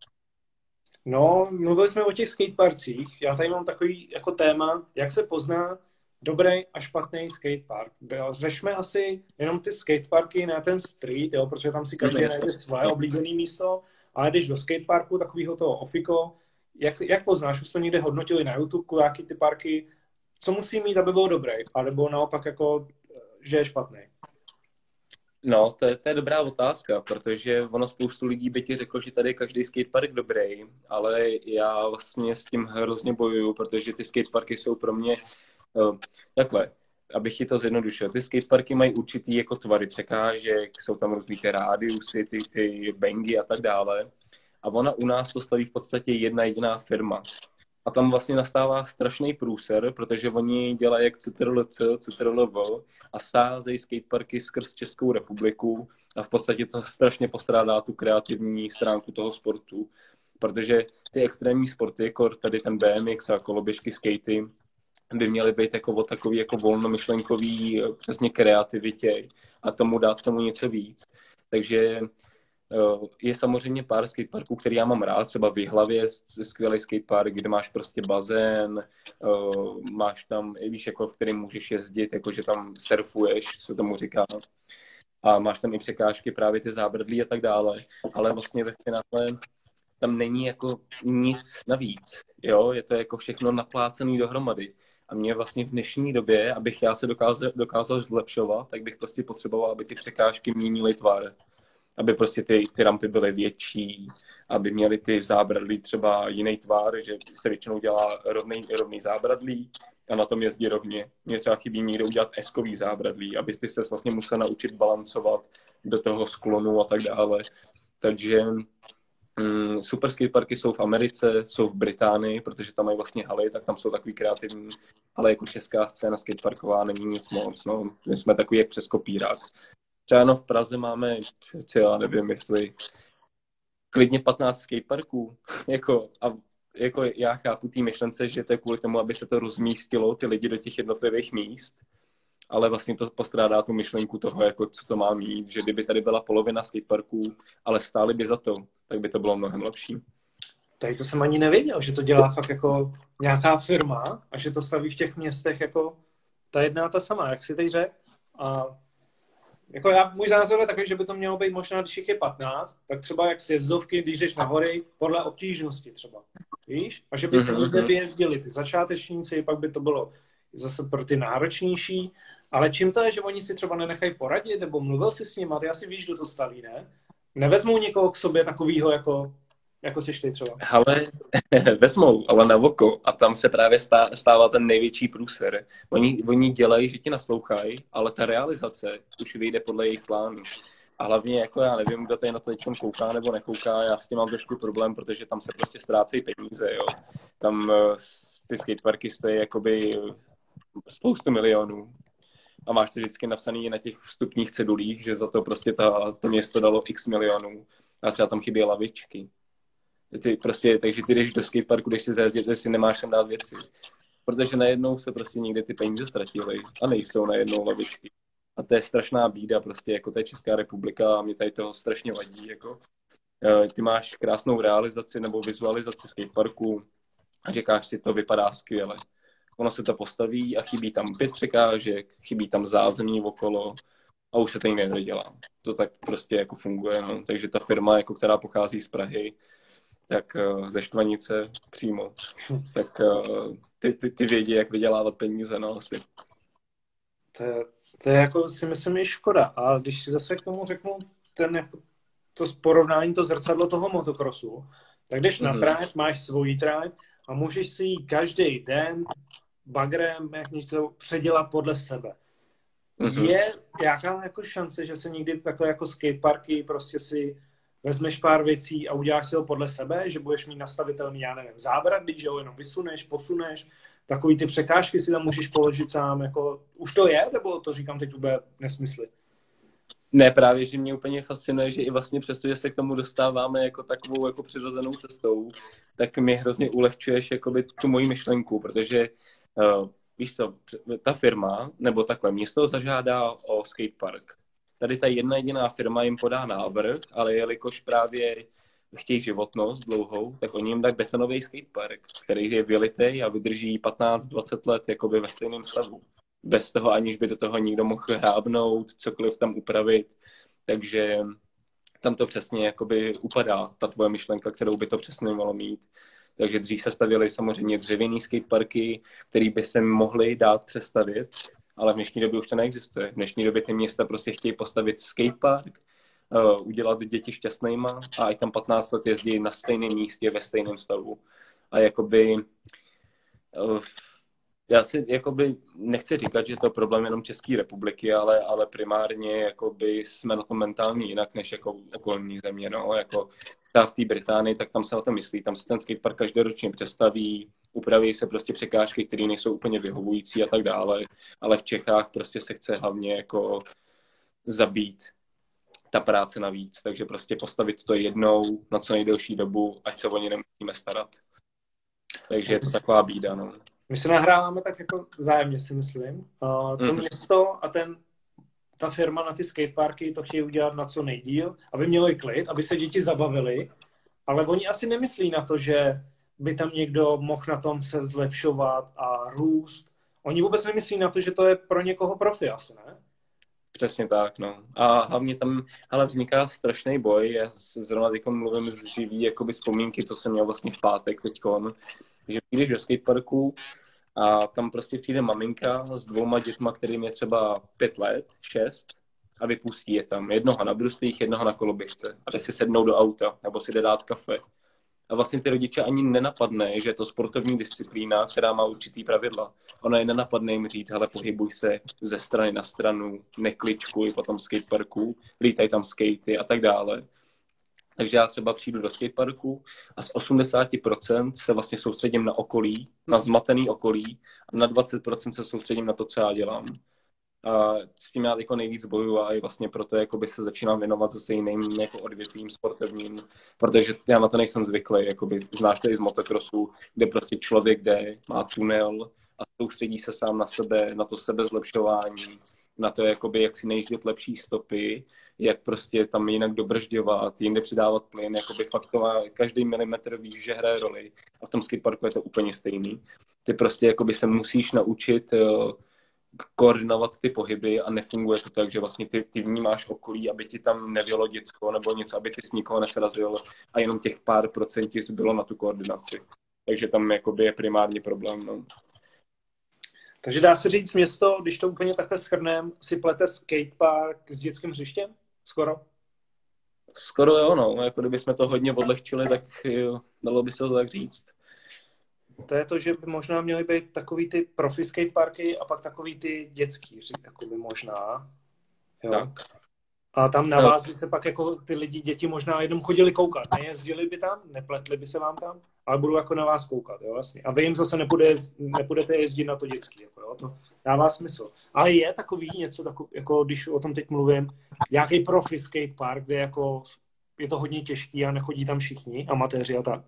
Speaker 1: No, mluvili jsme o těch skateparcích. Já tady mám takový jako téma, jak se pozná dobrý a špatný skatepark. Řešme asi jenom ty skateparky, na ten street, jo, protože tam si každý najde svoje oblíbené místo, ale když do skateparku, takového toho ofiko, jak, jak poznáš, už to někde hodnotili na YouTube, jaký ty parky, co musí mít, aby byl dobrý, alebo naopak jako, že je špatný?
Speaker 2: No, to je, to je dobrá otázka, protože ono spoustu lidí by ti řeklo, že tady je každý skatepark dobrý, ale já vlastně s tím hrozně bojuju, protože ty skateparky jsou pro mě uh, takhle, abych ti to zjednodušil. Ty skateparky mají určitý jako tvary překážek, jsou tam různý ty rádiusy, ty, ty bangy a tak dále. A ona u nás to staví v podstatě jedna jediná firma. A tam vlastně nastává strašný průser, protože oni dělají jak CTRL-C, CTRL-V a sázejí skateparky skrz Českou republiku a v podstatě to strašně postrádá tu kreativní stránku toho sportu. Protože ty extrémní sporty, jako tady ten BMX a koloběžky, skatey, by měly být jako o takový jako volnomyšlenkový přesně kreativitě a tomu dát tomu něco víc. Takže je samozřejmě pár skateparků, který já mám rád, třeba v Jihlavě skvělý skatepark, kde máš prostě bazén, eh, máš tam, víš, jako v kterém můžeš jezdit, jakože tam surfuješ, co tomu říká. A máš tam i překážky, právě ty zábradlí a tak dále. Ale vlastně ve finále tam není jako nic navíc. Jo, je to jako všechno naplácený dohromady. A mě vlastně v dnešní době, abych já se dokázal, dokázal zlepšovat, tak bych prostě potřeboval, aby ty překážky měnily tvar aby prostě ty, ty rampy byly větší, aby měly ty zábradlí třeba jiný tvar, že se většinou dělá rovný, rovný zábradlí a na tom jezdí rovně. Mně třeba chybí někde udělat eskový zábradlí, aby ty se vlastně musel naučit balancovat do toho sklonu a tak dále. Takže mm, super skateparky jsou v Americe, jsou v Británii, protože tam mají vlastně haly, tak tam jsou takový kreativní, ale jako česká scéna skateparková není nic moc. No. My jsme takový jak přes kopírák třeba no v Praze máme, já nevím, jestli klidně 15 skateparků, jako, a jako já chápu té myšlence, že to je kvůli tomu, aby se to rozmístilo, ty lidi do těch jednotlivých míst, ale vlastně to postrádá tu myšlenku toho, jako co to má mít, že kdyby tady byla polovina skateparků, ale stály by za to, tak by to bylo mnohem lepší.
Speaker 1: Tady to jsem ani nevěděl, že to dělá fakt jako nějaká firma a že to staví v těch městech jako ta jedna a ta sama, jak si teď řekl. A jako já, můj názor je takový, že by to mělo být možná, když je 15, tak třeba jak sjezdovky, když jdeš na hory, podle obtížnosti třeba. Víš? A že by se mm-hmm. vyjezdili ty začátečníci, pak by to bylo zase pro ty náročnější. Ale čím to je, že oni si třeba nenechají poradit, nebo mluvil si s nimi, ty asi víš, kdo to staví, ne? Nevezmou někoho k sobě takového jako jako jsi ty třeba?
Speaker 2: Ale vezmou, ale na oko. A tam se právě stává ten největší průser. Oni, oni dělají, že ti naslouchají, ale ta realizace už vyjde podle jejich plánu. A hlavně, jako já nevím, kdo tady na to teď kouká nebo nekouká, já s tím mám trošku problém, protože tam se prostě ztrácejí peníze, jo. Tam eh, ty skateparky stojí jakoby spoustu milionů. A máš to vždycky napsaný na těch vstupních cedulích, že za to prostě ta, to město dalo x milionů. A třeba tam chybí lavičky ty prostě, takže ty jdeš do skateparku, když si zajezdit, že si nemáš tam dát věci. Protože najednou se prostě někde ty peníze ztratily a nejsou najednou lavičky. A to je strašná bída, prostě jako je Česká republika a mě tady toho strašně vadí. Jako. Eh, ty máš krásnou realizaci nebo vizualizaci skateparku a říkáš si, to vypadá skvěle. Ono se to postaví a chybí tam pět překážek, chybí tam zázemí okolo a už se to nikdy nedělá. To tak prostě jako funguje. No. Takže ta firma, jako, která pochází z Prahy, tak uh, ze Štvanice přímo, tak uh, ty, ty, ty vědí, jak vydělávat peníze, no asi.
Speaker 1: To, to je jako si myslím je škoda. A když si zase k tomu řeknu ten jako to porovnání, to zrcadlo toho motokrosu, tak když mm-hmm. na mhm. tráť, máš svoji tráť a můžeš si ji každý den bagrem, jak to předělat podle sebe. Mm-hmm. Je jaká jako šance, že se někdy takové jako skateparky prostě si vezmeš pár věcí a uděláš si to podle sebe, že budeš mít nastavitelný, já nevím, zábrat, když ho jenom vysuneš, posuneš, takový ty překážky si tam můžeš položit sám, jako už to je, nebo to říkám teď úplně nesmysly?
Speaker 2: Ne, právě, že mě úplně fascinuje, že i vlastně přesto, že se k tomu dostáváme jako takovou jako přirozenou cestou, tak mi hrozně ulehčuješ jakoby tu moji myšlenku, protože uh, víš co, ta firma, nebo takhle město zažádá o skatepark tady ta jedna jediná firma jim podá návrh, ale jelikož právě chtějí životnost dlouhou, tak oni jim dají betonový skatepark, který je vylitý a vydrží 15-20 let jakoby ve stejném stavu. Bez toho, aniž by do toho nikdo mohl hrábnout, cokoliv tam upravit. Takže tam to přesně jakoby upadá, ta tvoje myšlenka, kterou by to přesně mělo mít. Takže dřív se stavěly samozřejmě dřevěný skateparky, které by se mohly dát přestavit, ale v dnešní době už to neexistuje. V dnešní době ty města prostě chtějí postavit skatepark, uh, udělat děti šťastnýma a i tam 15 let jezdí na stejném místě, ve stejném stavu. A jakoby uh, já si jakoby nechci říkat, že to je problém jenom České republiky, ale, ale primárně jakoby jsme na to mentálně jinak než jako okolní země. No. Jako v té Británii, tak tam se na to myslí. Tam se ten skatepark každoročně přestaví, upraví se prostě překážky, které nejsou úplně vyhovující a tak dále. Ale v Čechách prostě se chce hlavně jako zabít ta práce navíc. Takže prostě postavit to jednou na co nejdelší dobu, ať se o ně nemusíme starat. Takže je to taková bída. No.
Speaker 1: My se nahráváme tak jako zájemně, si myslím. Uh, to mm. město a ten, ta firma na ty skateparky to chtějí udělat na co nejdíl, aby měli klid, aby se děti zabavili, ale oni asi nemyslí na to, že by tam někdo mohl na tom se zlepšovat a růst. Oni vůbec nemyslí na to, že to je pro někoho profi asi, ne?
Speaker 2: Přesně tak, no. A hlavně tam ale vzniká strašný boj. Já zrovna teď mluvím z živý jakoby vzpomínky, co jsem měl vlastně v pátek teďkon, že přijdeš do skateparku a tam prostě přijde maminka s dvouma dětma, kterým je třeba pět let, šest, a vypustí je tam. Jednoho na bruslích, jednoho na koloběžce. A si sednou do auta, nebo si jde dát kafe. A vlastně ty rodiče ani nenapadne, že je to sportovní disciplína, která má určitý pravidla. Ona je nenapadne jim říct, ale pohybuj se ze strany na stranu, nekličkuj po tom skateparku, lítaj tam skatey a tak dále. Takže já třeba přijdu do skateparku a z 80% se vlastně soustředím na okolí, na zmatený okolí a na 20% se soustředím na to, co já dělám. A s tím já jako nejvíc bojuju a i vlastně proto jako by se začínám věnovat zase jiným jako odvětvím sportovním, protože já na to nejsem zvyklý, by znáš to i z motocrossu, kde prostě člověk jde, má tunel a soustředí se sám na sebe, na to sebezlepšování, na to, jakoby, jak si nejíždět lepší stopy, jak prostě tam jinak dobržďovat, jinde přidávat plyn, jakoby fakt to má, každý milimetr víš, že hraje roli a v tom skateparku je to úplně stejný. Ty prostě jakoby se musíš naučit uh, koordinovat ty pohyby a nefunguje to tak, že vlastně ty, ty vnímáš okolí, aby ti tam nevělo děcko nebo něco, aby ty s nikoho nesrazil a jenom těch pár procentí zbylo na tu koordinaci. Takže tam jakoby je primární problém. No.
Speaker 1: Takže dá se říct město, když to úplně takhle schrnem, si plete skatepark s dětským hřištěm? Skoro?
Speaker 2: Skoro jo, no. Jako kdybychom to hodně odlehčili, tak jo, dalo by se to tak říct.
Speaker 1: To je to, že by možná měly být takový ty profi skateparky a pak takový ty dětský, jako by možná. Jo. Tak. A tam na vás by se pak jako ty lidi, děti možná jenom chodili koukat. Nejezdili by tam, nepletli by se vám tam, ale budou jako na vás koukat, jo, vlastně. A vy jim zase nepůjde, nepůjdete jezdit na to dětský, jako, jo, to dává smysl. Ale je takový něco, takový, jako když o tom teď mluvím, nějaký profi skatepark, kde jako je to hodně těžký a nechodí tam všichni, amatéři a tak.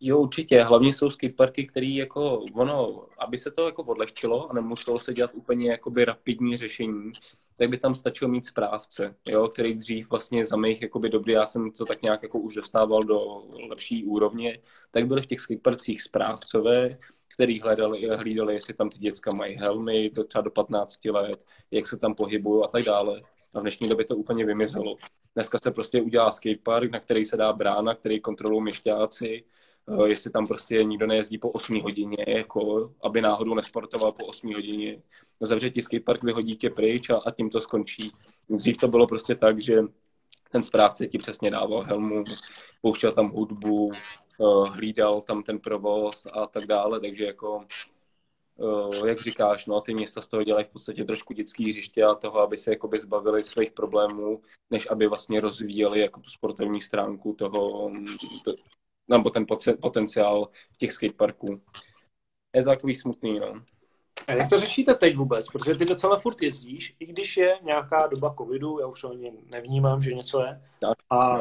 Speaker 2: Jo, určitě. Hlavně jsou skateparky, které jako, ono, aby se to jako odlehčilo a nemuselo se dělat úplně jakoby rapidní řešení, tak by tam stačilo mít správce, jo, který dřív vlastně za mých jakoby dobrý, já jsem to tak nějak jako už dostával do lepší úrovně, tak byly v těch skateparcích správcové, který hledali, hlídali, jestli tam ty děcka mají helmy do třeba do 15 let, jak se tam pohybují a tak dále. A v dnešní době to úplně vymizelo. Dneska se prostě udělá skatepark, na který se dá brána, který kontrolují měšťáci, jestli tam prostě nikdo nejezdí po 8 hodině, jako aby náhodou nesportoval po 8 hodině. Zavře ti skatepark, vyhodí tě pryč a, a tím to skončí. Dřív to bylo prostě tak, že ten správce ti přesně dával helmu, pouštěl tam hudbu, eh, hlídal tam ten provoz a tak dále, takže jako eh, jak říkáš, no, ty města z toho dělají v podstatě trošku dětský hřiště a toho, aby se jakoby zbavili svých problémů, než aby vlastně rozvíjeli jako tu sportovní stránku toho, nebo ten potenciál těch skateparků. Je to takový smutný, no.
Speaker 1: A jak to řešíte teď vůbec? Protože ty docela furt jezdíš, i když je nějaká doba covidu, já už to ani nevnímám, že něco je, a,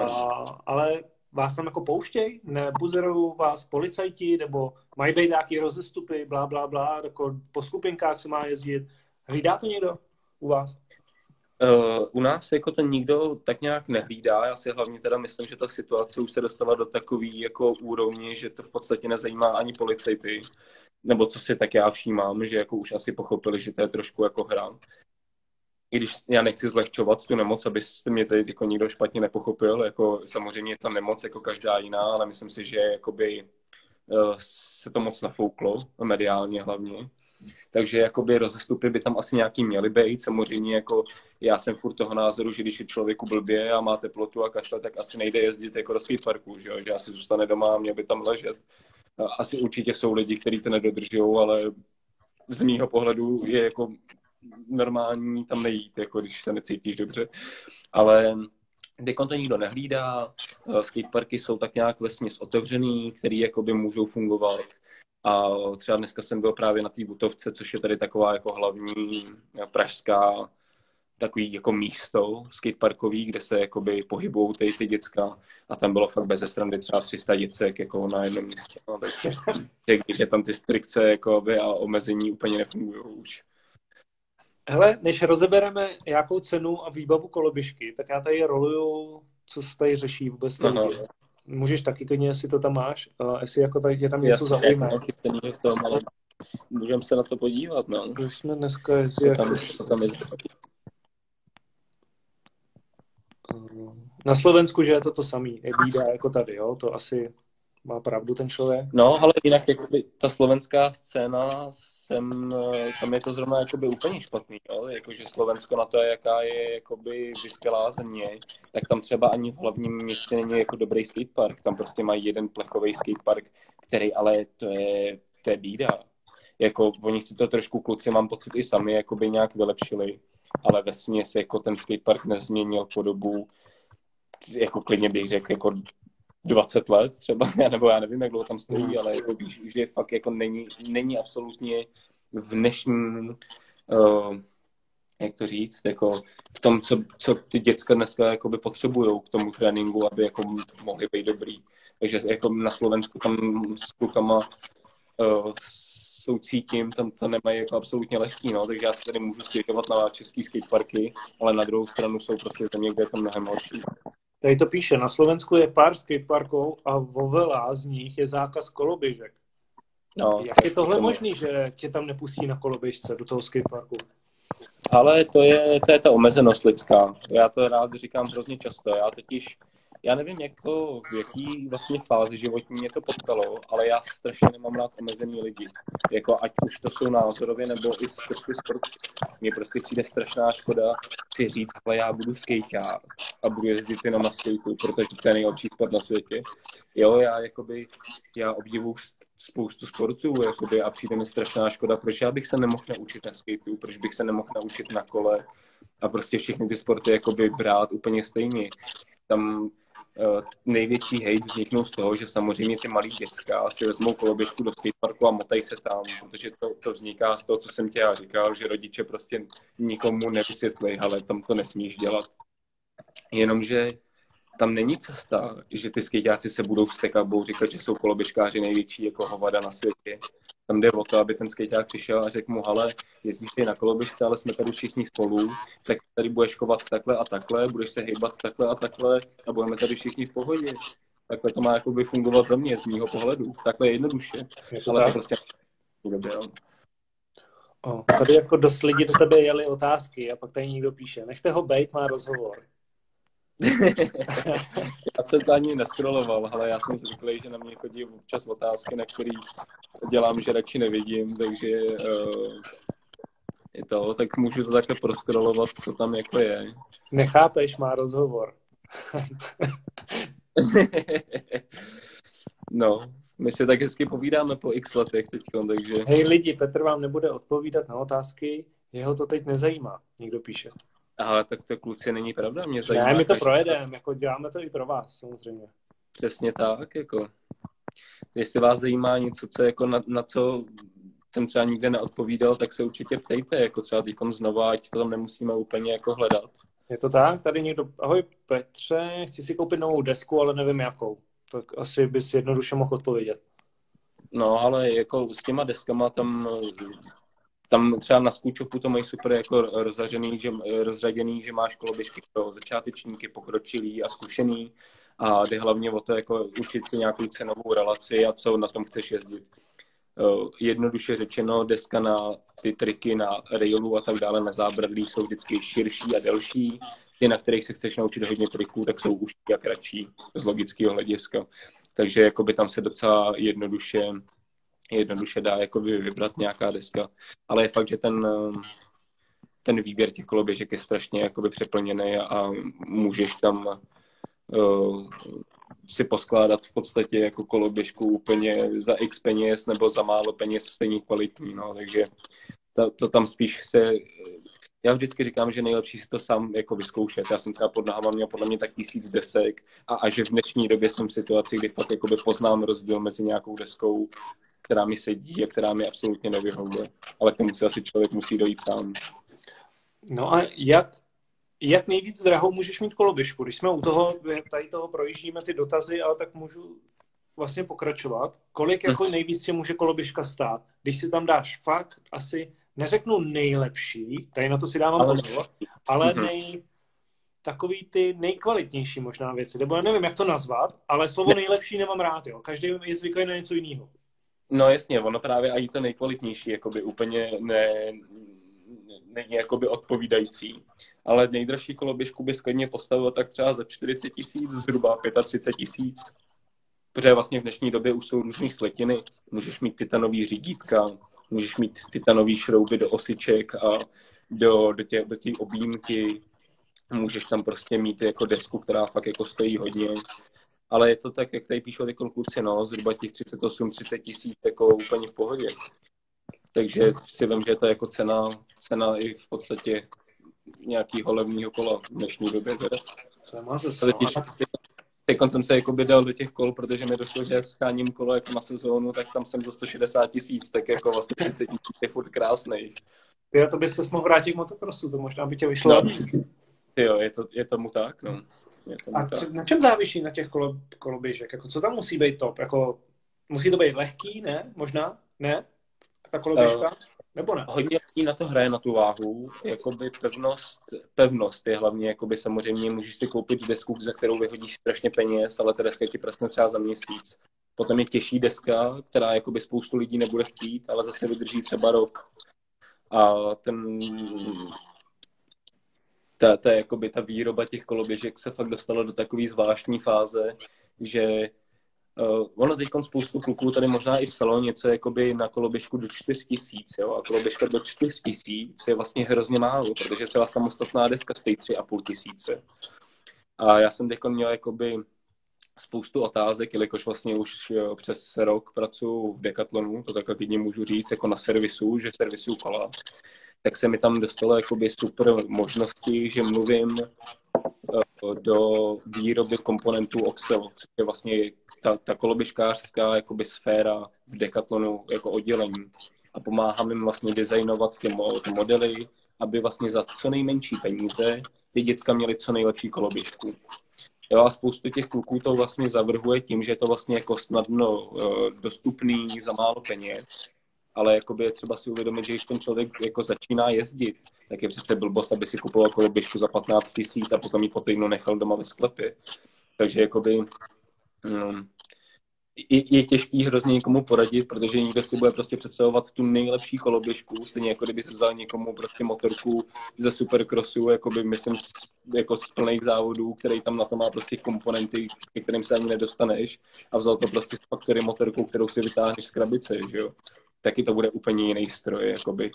Speaker 1: ale vás tam jako pouštěj, nebuzerují vás policajti, nebo mají být nějaký rozestupy, blá, blá, blá, jako po skupinkách se má jezdit. Hlídá to někdo u vás?
Speaker 2: Uh, u nás jako to nikdo tak nějak nehlídá. Já si hlavně teda myslím, že ta situace už se dostala do takové jako úrovni, že to v podstatě nezajímá ani policajty. Nebo co si tak já všímám, že jako už asi pochopili, že to je trošku jako hra. I když já nechci zlehčovat tu nemoc, abyste mě tady jako nikdo špatně nepochopil. Jako samozřejmě je ta nemoc jako každá jiná, ale myslím si, že jakoby uh, se to moc nafouklo, mediálně hlavně takže jakoby rozestupy by tam asi nějaký měly být. Samozřejmě jako já jsem furt toho názoru, že když je člověku blbě a má teplotu a kašle, tak asi nejde jezdit jako do parku, že, jo? že asi zůstane doma a měl by tam ležet. Asi určitě jsou lidi, kteří to nedodržují, ale z mýho pohledu je jako normální tam nejít, jako když se necítíš dobře. Ale Dekon to nikdo nehlídá, skateparky jsou tak nějak vesměs otevřený, který jakoby můžou fungovat a třeba dneska jsem byl právě na té Butovce, což je tady taková jako hlavní pražská takový jako místo skateparkový, kde se jakoby pohybují ty, ty děcka a tam bylo fakt bez strany třeba 300 děcek jako na jednom místě. No, takže když je tam ty strikce jakoby, a omezení úplně nefungují už.
Speaker 1: Hele, než rozebereme jakou cenu a výbavu koloběžky, tak já tady roluju, co se tady řeší vůbec tady můžeš taky klidně, jestli to tam máš, uh, jestli jako tady je tam něco zajímavé.
Speaker 2: v tom, ale můžeme se na to podívat, no.
Speaker 1: Když jsme dneska jezdili...
Speaker 2: Tam, tam je...
Speaker 1: Na Slovensku, že je to to samý, je bída jako tady, jo, to asi má pravdu ten člověk.
Speaker 2: No, ale jinak jakoby, ta slovenská scéna, jsem, eh, tam je to zrovna jakoby úplně špatný, jo? jakože Slovensko na to, jaká je jakoby vyspělá země, tak tam třeba ani v hlavním městě není jako dobrý skatepark, tam prostě mají jeden plechový skatepark, který ale to je, to je bída. Jako, oni si to trošku kluci, mám pocit, i sami jakoby nějak vylepšili, ale ve směs jako ten skatepark nezměnil podobu jako klidně bych řekl, jako 20 let třeba, nebo já nevím, jak dlouho tam stojí, ale jako víš, že fakt jako není, není absolutně v dnešním, uh, jak to říct, jako v tom, co, co ty děcka dneska jakoby potřebují k tomu tréninku, aby jako mohli být dobrý. Takže jako na Slovensku tam s klukama uh, soucítím, tam to nemají jako absolutně lehký, no, takže já se tady můžu stěžovat na český skateparky, ale na druhou stranu jsou prostě země, kde je to mnohem horší.
Speaker 1: Tady to píše, na Slovensku je pár skateparků a vo veľa z nich je zákaz koloběžek. No, Jak je tohle možný, že tě tam nepustí na koloběžce do toho skateparku?
Speaker 2: Ale to je, to je ta omezenost lidská. Já to rád říkám hrozně často. Já totiž já nevím, jako, v jaký vlastně fázi životní mě to potkalo, ale já strašně nemám rád omezený lidi. Jako ať už to jsou názorově nebo i skrz sport. Mně prostě přijde strašná škoda si říct, ale já budu skejťár a budu jezdit jenom na skateu, protože to je nejlepší sport na světě. Jo, já jakoby, já obdivuju spoustu sportů jakoby, a přijde mi strašná škoda, proč já bych se nemohl naučit na skateu, proč bych se nemohl naučit na kole a prostě všechny ty sporty jakoby brát úplně stejně. Tam největší hate vzniknou z toho, že samozřejmě ty malí děcka si vezmou koloběžku do skateparku a motají se tam, protože to, to vzniká z toho, co jsem tě já říkal, že rodiče prostě nikomu nevysvětlí, ale tam to nesmíš dělat. Jenomže tam není cesta, že ty skejťáci se budou vstekat a budou říkat, že jsou koloběžkáři největší jako hovada na světě. Tam jde o to, aby ten skejťák přišel a řekl mu, ale jezdíš ty na koloběžce, ale jsme tady všichni spolu, tak tady budeš kovat takhle a takhle, budeš se hýbat takhle a takhle a budeme tady všichni v pohodě. Takhle to má jakoby fungovat za mě, z mýho pohledu. Takhle jednoduše.
Speaker 1: Je to ale tak? to prostě dobře, O, tady jako dost lidí do tebe jeli otázky a pak tady někdo píše, nechte ho bejt, má rozhovor.
Speaker 2: Já jsem to ani neskroloval, ale já jsem zvyklý, že na mě chodí občas otázky, na které dělám, že radši nevidím, takže uh, je to, tak můžu to také proskrolovat, co tam jako je.
Speaker 1: Nechápeš, má rozhovor.
Speaker 2: no, my si tak hezky povídáme po x letech teď, takže...
Speaker 1: Hej lidi, Petr vám nebude odpovídat na otázky, jeho to teď nezajímá, někdo píše.
Speaker 2: Ale tak to kluci není pravda, mě zajímá.
Speaker 1: Ne, my to projedeme, jako děláme to i pro vás, samozřejmě.
Speaker 2: Přesně tak, jako. Jestli vás zajímá něco, co jako na, na co jsem třeba nikde neodpovídal, tak se určitě ptejte, jako třeba teď znova, ať to tam nemusíme úplně jako hledat.
Speaker 1: Je to tak? Tady někdo, ahoj Petře, chci si koupit novou desku, ale nevím jakou. Tak asi bys jednoduše mohl odpovědět.
Speaker 2: No, ale jako s těma deskama tam tam třeba na Skúčopu to mají super jako rozřaděný, že, rozřaděný, že máš koloběžky pro začátečníky, pokročilý a zkušený a jde hlavně o to jako učit si nějakou cenovou relaci a co na tom chceš jezdit. Eh, jednoduše řečeno, deska na ty triky na railu a tak dále na zábradlí jsou vždycky širší a delší. Ty, na kterých se chceš naučit hodně triků, tak jsou užší a kratší z logického hlediska. Takže jakoby tam se docela jednoduše jednoduše dá jako vybrat nějaká deska. Ale je fakt, že ten, ten výběr těch koloběžek je strašně jakoby přeplněný a můžeš tam uh, si poskládat v podstatě jako koloběžku úplně za x peněz nebo za málo peněz stejně kvalitní, no, takže to, to tam spíš se já vždycky říkám, že nejlepší si to sám jako vyzkoušet. Já jsem třeba pod nohama měl podle mě tak tisíc desek a až v dnešní době jsem v situaci, kdy fakt jakoby poznám rozdíl mezi nějakou deskou, která mi sedí a která mi absolutně nevyhovuje. Ale k tomu si asi člověk musí dojít sám.
Speaker 1: No a jak, jak nejvíc drahou můžeš mít koloběžku? Když jsme u toho, tady toho projíždíme ty dotazy, ale tak můžu vlastně pokračovat. Kolik jako hm. nejvíc tě může koloběžka stát? Když si tam dáš fakt asi neřeknu nejlepší, tady na to si dávám ale, pozor, ale mm-hmm. nej, takový ty nejkvalitnější možná věci, nebo já nevím, jak to nazvat, ale slovo ne. nejlepší nemám rád, jo. Každý je zvyklý na něco jiného.
Speaker 2: No jasně, ono právě i to nejkvalitnější, jakoby úplně ne, není jakoby odpovídající. Ale nejdražší koloběžku by sklidně postavil tak třeba za 40 tisíc, zhruba 35 tisíc. Protože vlastně v dnešní době už jsou různé sletiny. Můžeš mít titanový řídítka, můžeš mít titanové šrouby do osiček a do, do té do objímky. Můžeš tam prostě mít jako desku, která fakt jako stojí hodně. Ale je to tak, jak tady píšou ty kluci, no, zhruba těch 38-30 tisíc jako úplně v pohodě. Takže si vím, že je to jako cena, cena i v podstatě nějakého levného kola v dnešní době. Teda. Teď jsem se jako dal do těch kol, protože mi došlo, že jak scháním kolo jako na sezónu, tak tam jsem do 160 tisíc, tak jako vlastně 30 tisíc je furt krásný.
Speaker 1: Ty to bys se mohl vrátit k motokrosu, to možná by tě vyšlo. No,
Speaker 2: jo, je, to, je tomu tak, no. Je tomu
Speaker 1: a tak. na čem závisí na těch kolo, koloběžek? Jako, co tam musí být top? Jako, musí to být lehký, ne? Možná? Ne? Ta koloběžka? Uh, Nebo ne?
Speaker 2: Hodně lidí na to hraje na tu váhu. Jakoby pevnost, pevnost je hlavně, jakoby samozřejmě můžeš si koupit desku, za kterou vyhodíš strašně peněz, ale ta deska ti praskne třeba za měsíc. Potom je těžší deska, která jakoby spoustu lidí nebude chtít, ale zase vydrží třeba rok. A ten ta, ta, jakoby ta výroba těch koloběžek se fakt dostala do takové zvláštní fáze, že Uh, ono teď spoustu kluků tady možná i psalo něco jakoby na koloběžku do 4000, jo, a koloběžka do 4000 je vlastně hrozně málo, protože celá samostatná deska stojí 3,5 tisíce. A já jsem teď měl jakoby spoustu otázek, jelikož vlastně už jo, přes rok pracuji v Decathlonu, to takhle klidně můžu říct, jako na servisu, že servisu kola, tak se mi tam dostalo jakoby super možnosti, že mluvím eh, do výroby komponentů Oxel, což je vlastně ta, ta koloběžkářská jakoby sféra v Decathlonu jako oddělení. A pomáhám jim vlastně designovat ty, ty modely, aby vlastně za co nejmenší peníze ty děcka měly co nejlepší koloběžku. Jo, a spoustu těch kluků to vlastně zavrhuje tím, že je to vlastně jako snadno uh, dostupný za málo peněz ale jakoby je třeba si uvědomit, že když ten člověk jako začíná jezdit, tak je přece blbost, aby si kupoval koloběžku za 15 tisíc a potom ji po týdnu nechal doma ve sklepě. Takže jakoby um, je, je těžký hrozně někomu poradit, protože někdo si bude prostě představovat tu nejlepší koloběžku, stejně jako kdyby vzal někomu prostě motorku ze supercrossu, jako by myslím jako z plných závodů, který tam na to má prostě komponenty, ke kterým se ani nedostaneš. A vzal to prostě z faktory motorku, kterou si vytáhneš z krabice, že jo. Taky to bude úplně jiný stroj, jakoby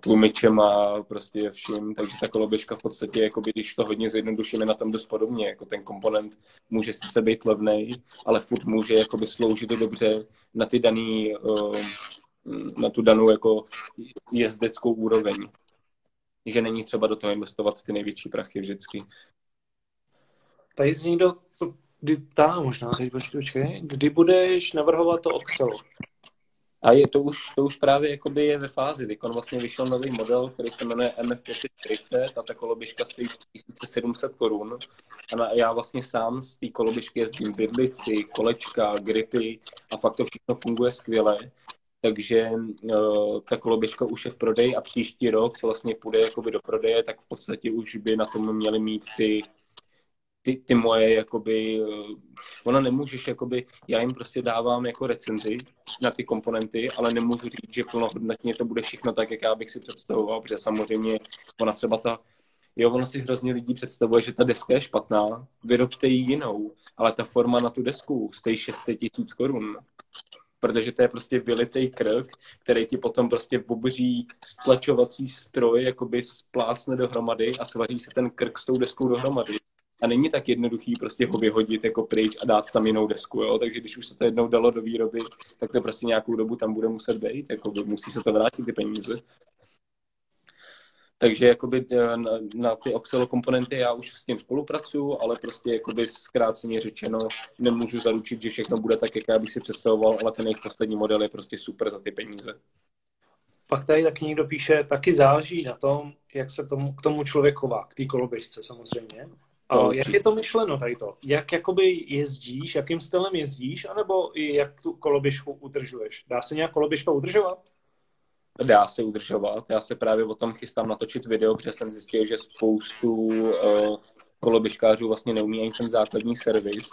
Speaker 2: tlumičem a prostě vším, takže ta koloběžka v podstatě, jakoby, když to hodně zjednodušíme na tom dost podobně, jako ten komponent může sice být levný, ale furt může jakoby sloužit dobře na ty daný, eh, na tu danou jako jezdeckou úroveň. Že není třeba do toho investovat ty největší prachy vždycky.
Speaker 1: Tady z někdo to kdy tá, možná, teď počkej, kdy budeš navrhovat to Oxel?
Speaker 2: A je to už, to už právě jakoby je ve fázi. Teď vlastně vyšel nový model, který se jmenuje MF540 a ta koloběžka stojí 1700 korun. A na, já vlastně sám z té koloběžky jezdím bydlici, kolečka, gripy a fakt to všechno funguje skvěle. Takže uh, ta koloběžka už je v prodeji a příští rok, co vlastně půjde jakoby do prodeje, tak v podstatě už by na tom měli mít ty ty, ty moje, jakoby, eh, ona nemůžeš, jakoby, já jim prostě dávám jako recenzi na ty komponenty, ale nemůžu říct, že plnohodnotně to bude všechno tak, jak já bych si představoval, protože samozřejmě ona třeba ta, jo, ono si hrozně lidí představuje, že ta deska je špatná, vyrobte ji jinou, ale ta forma na tu desku stojí 600 tisíc korun protože to je prostě vylitej krk, který ti potom prostě obří stlačovací stroj jakoby splácne dohromady a svaří se ten krk s tou deskou dohromady a není tak jednoduchý prostě ho vyhodit jako pryč a dát tam jinou desku, jo? takže když už se to jednou dalo do výroby, tak to prostě nějakou dobu tam bude muset být, jako musí se to vrátit ty peníze. Takže jakoby eh, na, na ty Oxelo komponenty já už s tím spolupracuju, ale prostě jakoby zkráceně řečeno nemůžu zaručit, že všechno bude tak, jak já bych si představoval, ale ten jejich poslední model je prostě super za ty peníze.
Speaker 1: Pak tady taky někdo píše, taky záleží na tom, jak se tomu, k tomu člověk chová, k té koloběžce samozřejmě. A jak je to myšleno tady to? Jak jakoby jezdíš, jakým stylem jezdíš, anebo i jak tu koloběžku udržuješ? Dá se nějak koloběžka udržovat?
Speaker 2: Dá se udržovat. Já se právě o tom chystám natočit video, protože jsem zjistil, že spoustu uh, koloběžkářů vlastně neumí ani ten základní servis,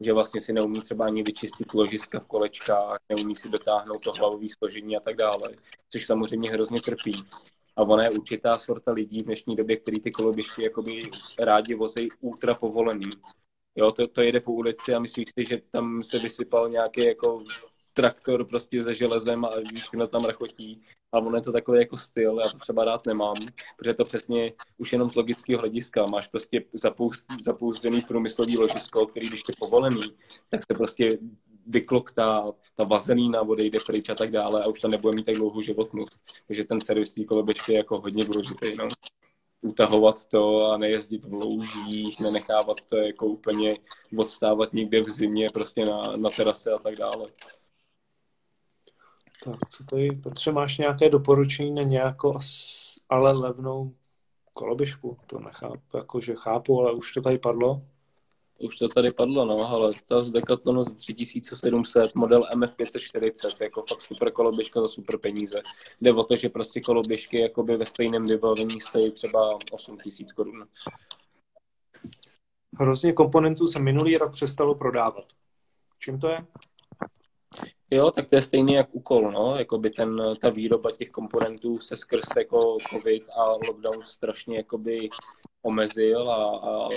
Speaker 2: že vlastně si neumí třeba ani vyčistit ložiska v kolečkách, neumí si dotáhnout to hlavové složení a tak dále, což samozřejmě hrozně trpí. A ona je určitá sorta lidí v dnešní době, který ty koloběžky jakoby rádi vozí ultra povolený. Jo, to, to jede po ulici a myslíš si, že tam se vysypal nějaký jako traktor prostě se železem a všechno tam rachotí. A ono je to takový jako styl, já to třeba rád nemám, protože to přesně už jenom z logického hlediska. Máš prostě zapoust, zapouzřený průmyslový ložisko, který když je povolený, tak se prostě vykloktá, ta vazelína odejde pryč a tak dále a už to nebude mít tak dlouhou životnost. Takže ten servis té koloběžky je jako hodně důležitý. No. Utahovat to a nejezdit v loužích, nenechávat to jako úplně odstávat někde v zimě prostě na, na terase a tak dále.
Speaker 1: Tak, co tady, Petře, máš nějaké doporučení na nějakou, ale levnou koloběžku? To nechápu, jakože chápu, ale už to tady padlo.
Speaker 2: Už to tady padlo, no, ale ta z Decathlonu za 3700, model MF540, jako fakt super koloběžka za super peníze. Jde o to, že prostě koloběžky jakoby ve stejném vybavení stojí třeba 8000 korun.
Speaker 1: Hrozně komponentů se minulý rok přestalo prodávat. Čím to je?
Speaker 2: Jo, tak to je stejný jak úkol, no, jakoby ten, ta výroba těch komponentů se skrz jako covid a lockdown strašně jakoby omezil a, a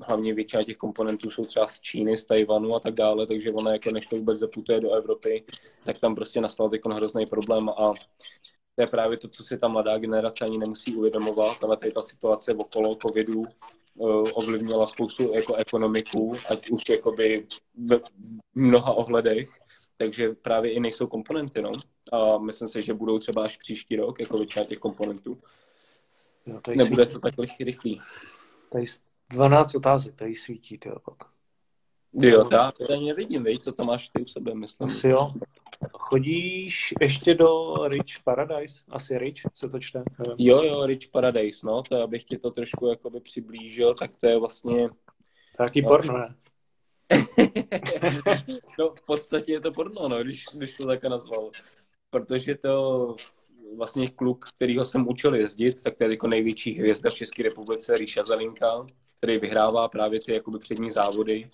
Speaker 2: hlavně většina těch komponentů jsou třeba z Číny, z Tajvanu a tak dále, takže ono jako než to vůbec zaputuje do Evropy, tak tam prostě nastal teď hrozný problém a to je právě to, co si ta mladá generace ani nemusí uvědomovat, ale tady ta situace okolo covidu uh, ovlivnila spoustu jako ekonomiku, ať už jakoby v mnoha ohledech, takže právě i nejsou komponenty, no. A myslím si, že budou třeba až příští rok, jako většina těch komponentů. No, Nebude to tak rychlý.
Speaker 1: Tady 12 otázek, tady svítí, ty pak.
Speaker 2: Jo, já to ani nevidím, víš, co tam máš ty u sebe, myslím.
Speaker 1: Asi jo. Chodíš ještě do Rich Paradise? Asi Rich se to čte?
Speaker 2: Jo, jo, Rich Paradise, no, to abych ti to trošku jakoby přiblížil, tak to je vlastně...
Speaker 1: Taký no, porno, ne?
Speaker 2: no, v podstatě je to porno, no, když, když to takhle nazval. Protože to vlastně kluk, kterýho jsem učil jezdit, tak to je jako největší hvězda v České republice, Ríša Zelinka, který vyhrává právě ty jakoby přední závody,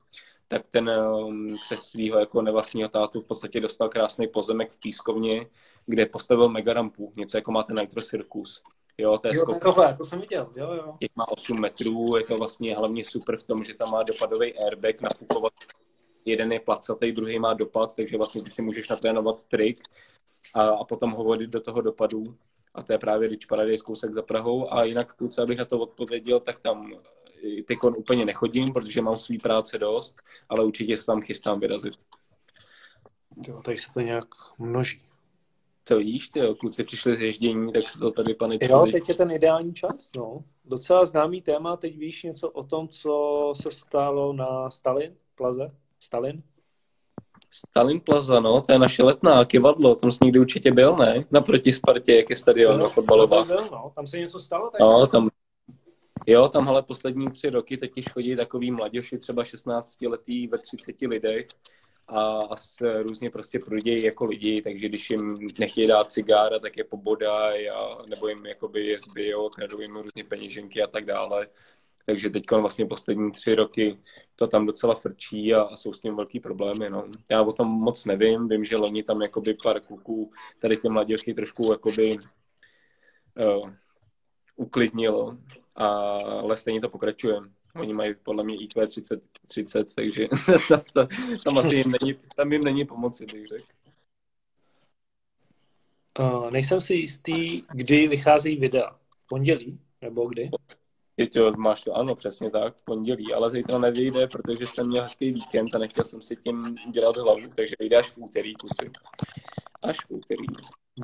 Speaker 2: tak ten um, přes svého jako nevlastního tátu v podstatě dostal krásný pozemek v Pískovně, kde postavil megarampu, něco jako máte Nitro Circus.
Speaker 1: Jo, to je jo, skok... tohle, to jsem viděl, jo, jo.
Speaker 2: Těch má 8 metrů, je to vlastně hlavně super v tom, že tam má dopadový airbag, nafukovat jeden je placatý, druhý má dopad, takže vlastně ty si můžeš natrénovat trik a, a potom ho vodit do toho dopadu. A to je právě Rich Paradise kousek za Prahou. A jinak, kluci, abych na to odpověděl, tak tam teď úplně nechodím, protože mám svý práce dost, ale určitě se tam chystám vyrazit.
Speaker 1: Jo, tady se to nějak množí.
Speaker 2: To víš, ty kluci přišli z ježdění, tak to tady pane
Speaker 1: Jo, teď je ten ideální čas, no. Docela známý téma, teď víš něco o tom, co se stalo na Stalin, Plaze? Stalin?
Speaker 2: Stalin Plaza, no, to je naše letná, kivadlo, tam jsi někdy určitě byl, ne? Naproti Spartě, jak je stadion no, fotbalová.
Speaker 1: Tam, byl, no. tam se něco stalo?
Speaker 2: Tak no, tam, jo, tam ale poslední tři roky teď chodí takový mladěši, třeba 16 letý ve 30 lidech a, a se různě prostě prodějí jako lidi, takže když jim nechtějí dát cigára, tak je pobodají a nebo jim jakoby je zbijou, kradou jim různě peněženky a tak dále. Takže teď vlastně poslední tři roky to tam docela frčí a, a jsou s tím velký problémy. No. Já o tom moc nevím, vím, že loni tam jakoby pár kluků, tady ty mladěžky trošku jakoby uh, uklidnilo, a, ale stejně to pokračuje. Oni mají podle mě IQ 30, 30 takže tam, tam, tam asi jim není, tam jim není pomoci, bych řekl.
Speaker 1: Uh, nejsem si jistý, kdy vycházejí videa. V pondělí? Nebo kdy?
Speaker 2: To, máš to, ano, přesně tak, v pondělí, ale zítra nevyjde, protože jsem měl hezký víkend a nechtěl jsem si tím dělat hlavu, takže vyjde až v úterý kusy. Až v úterý.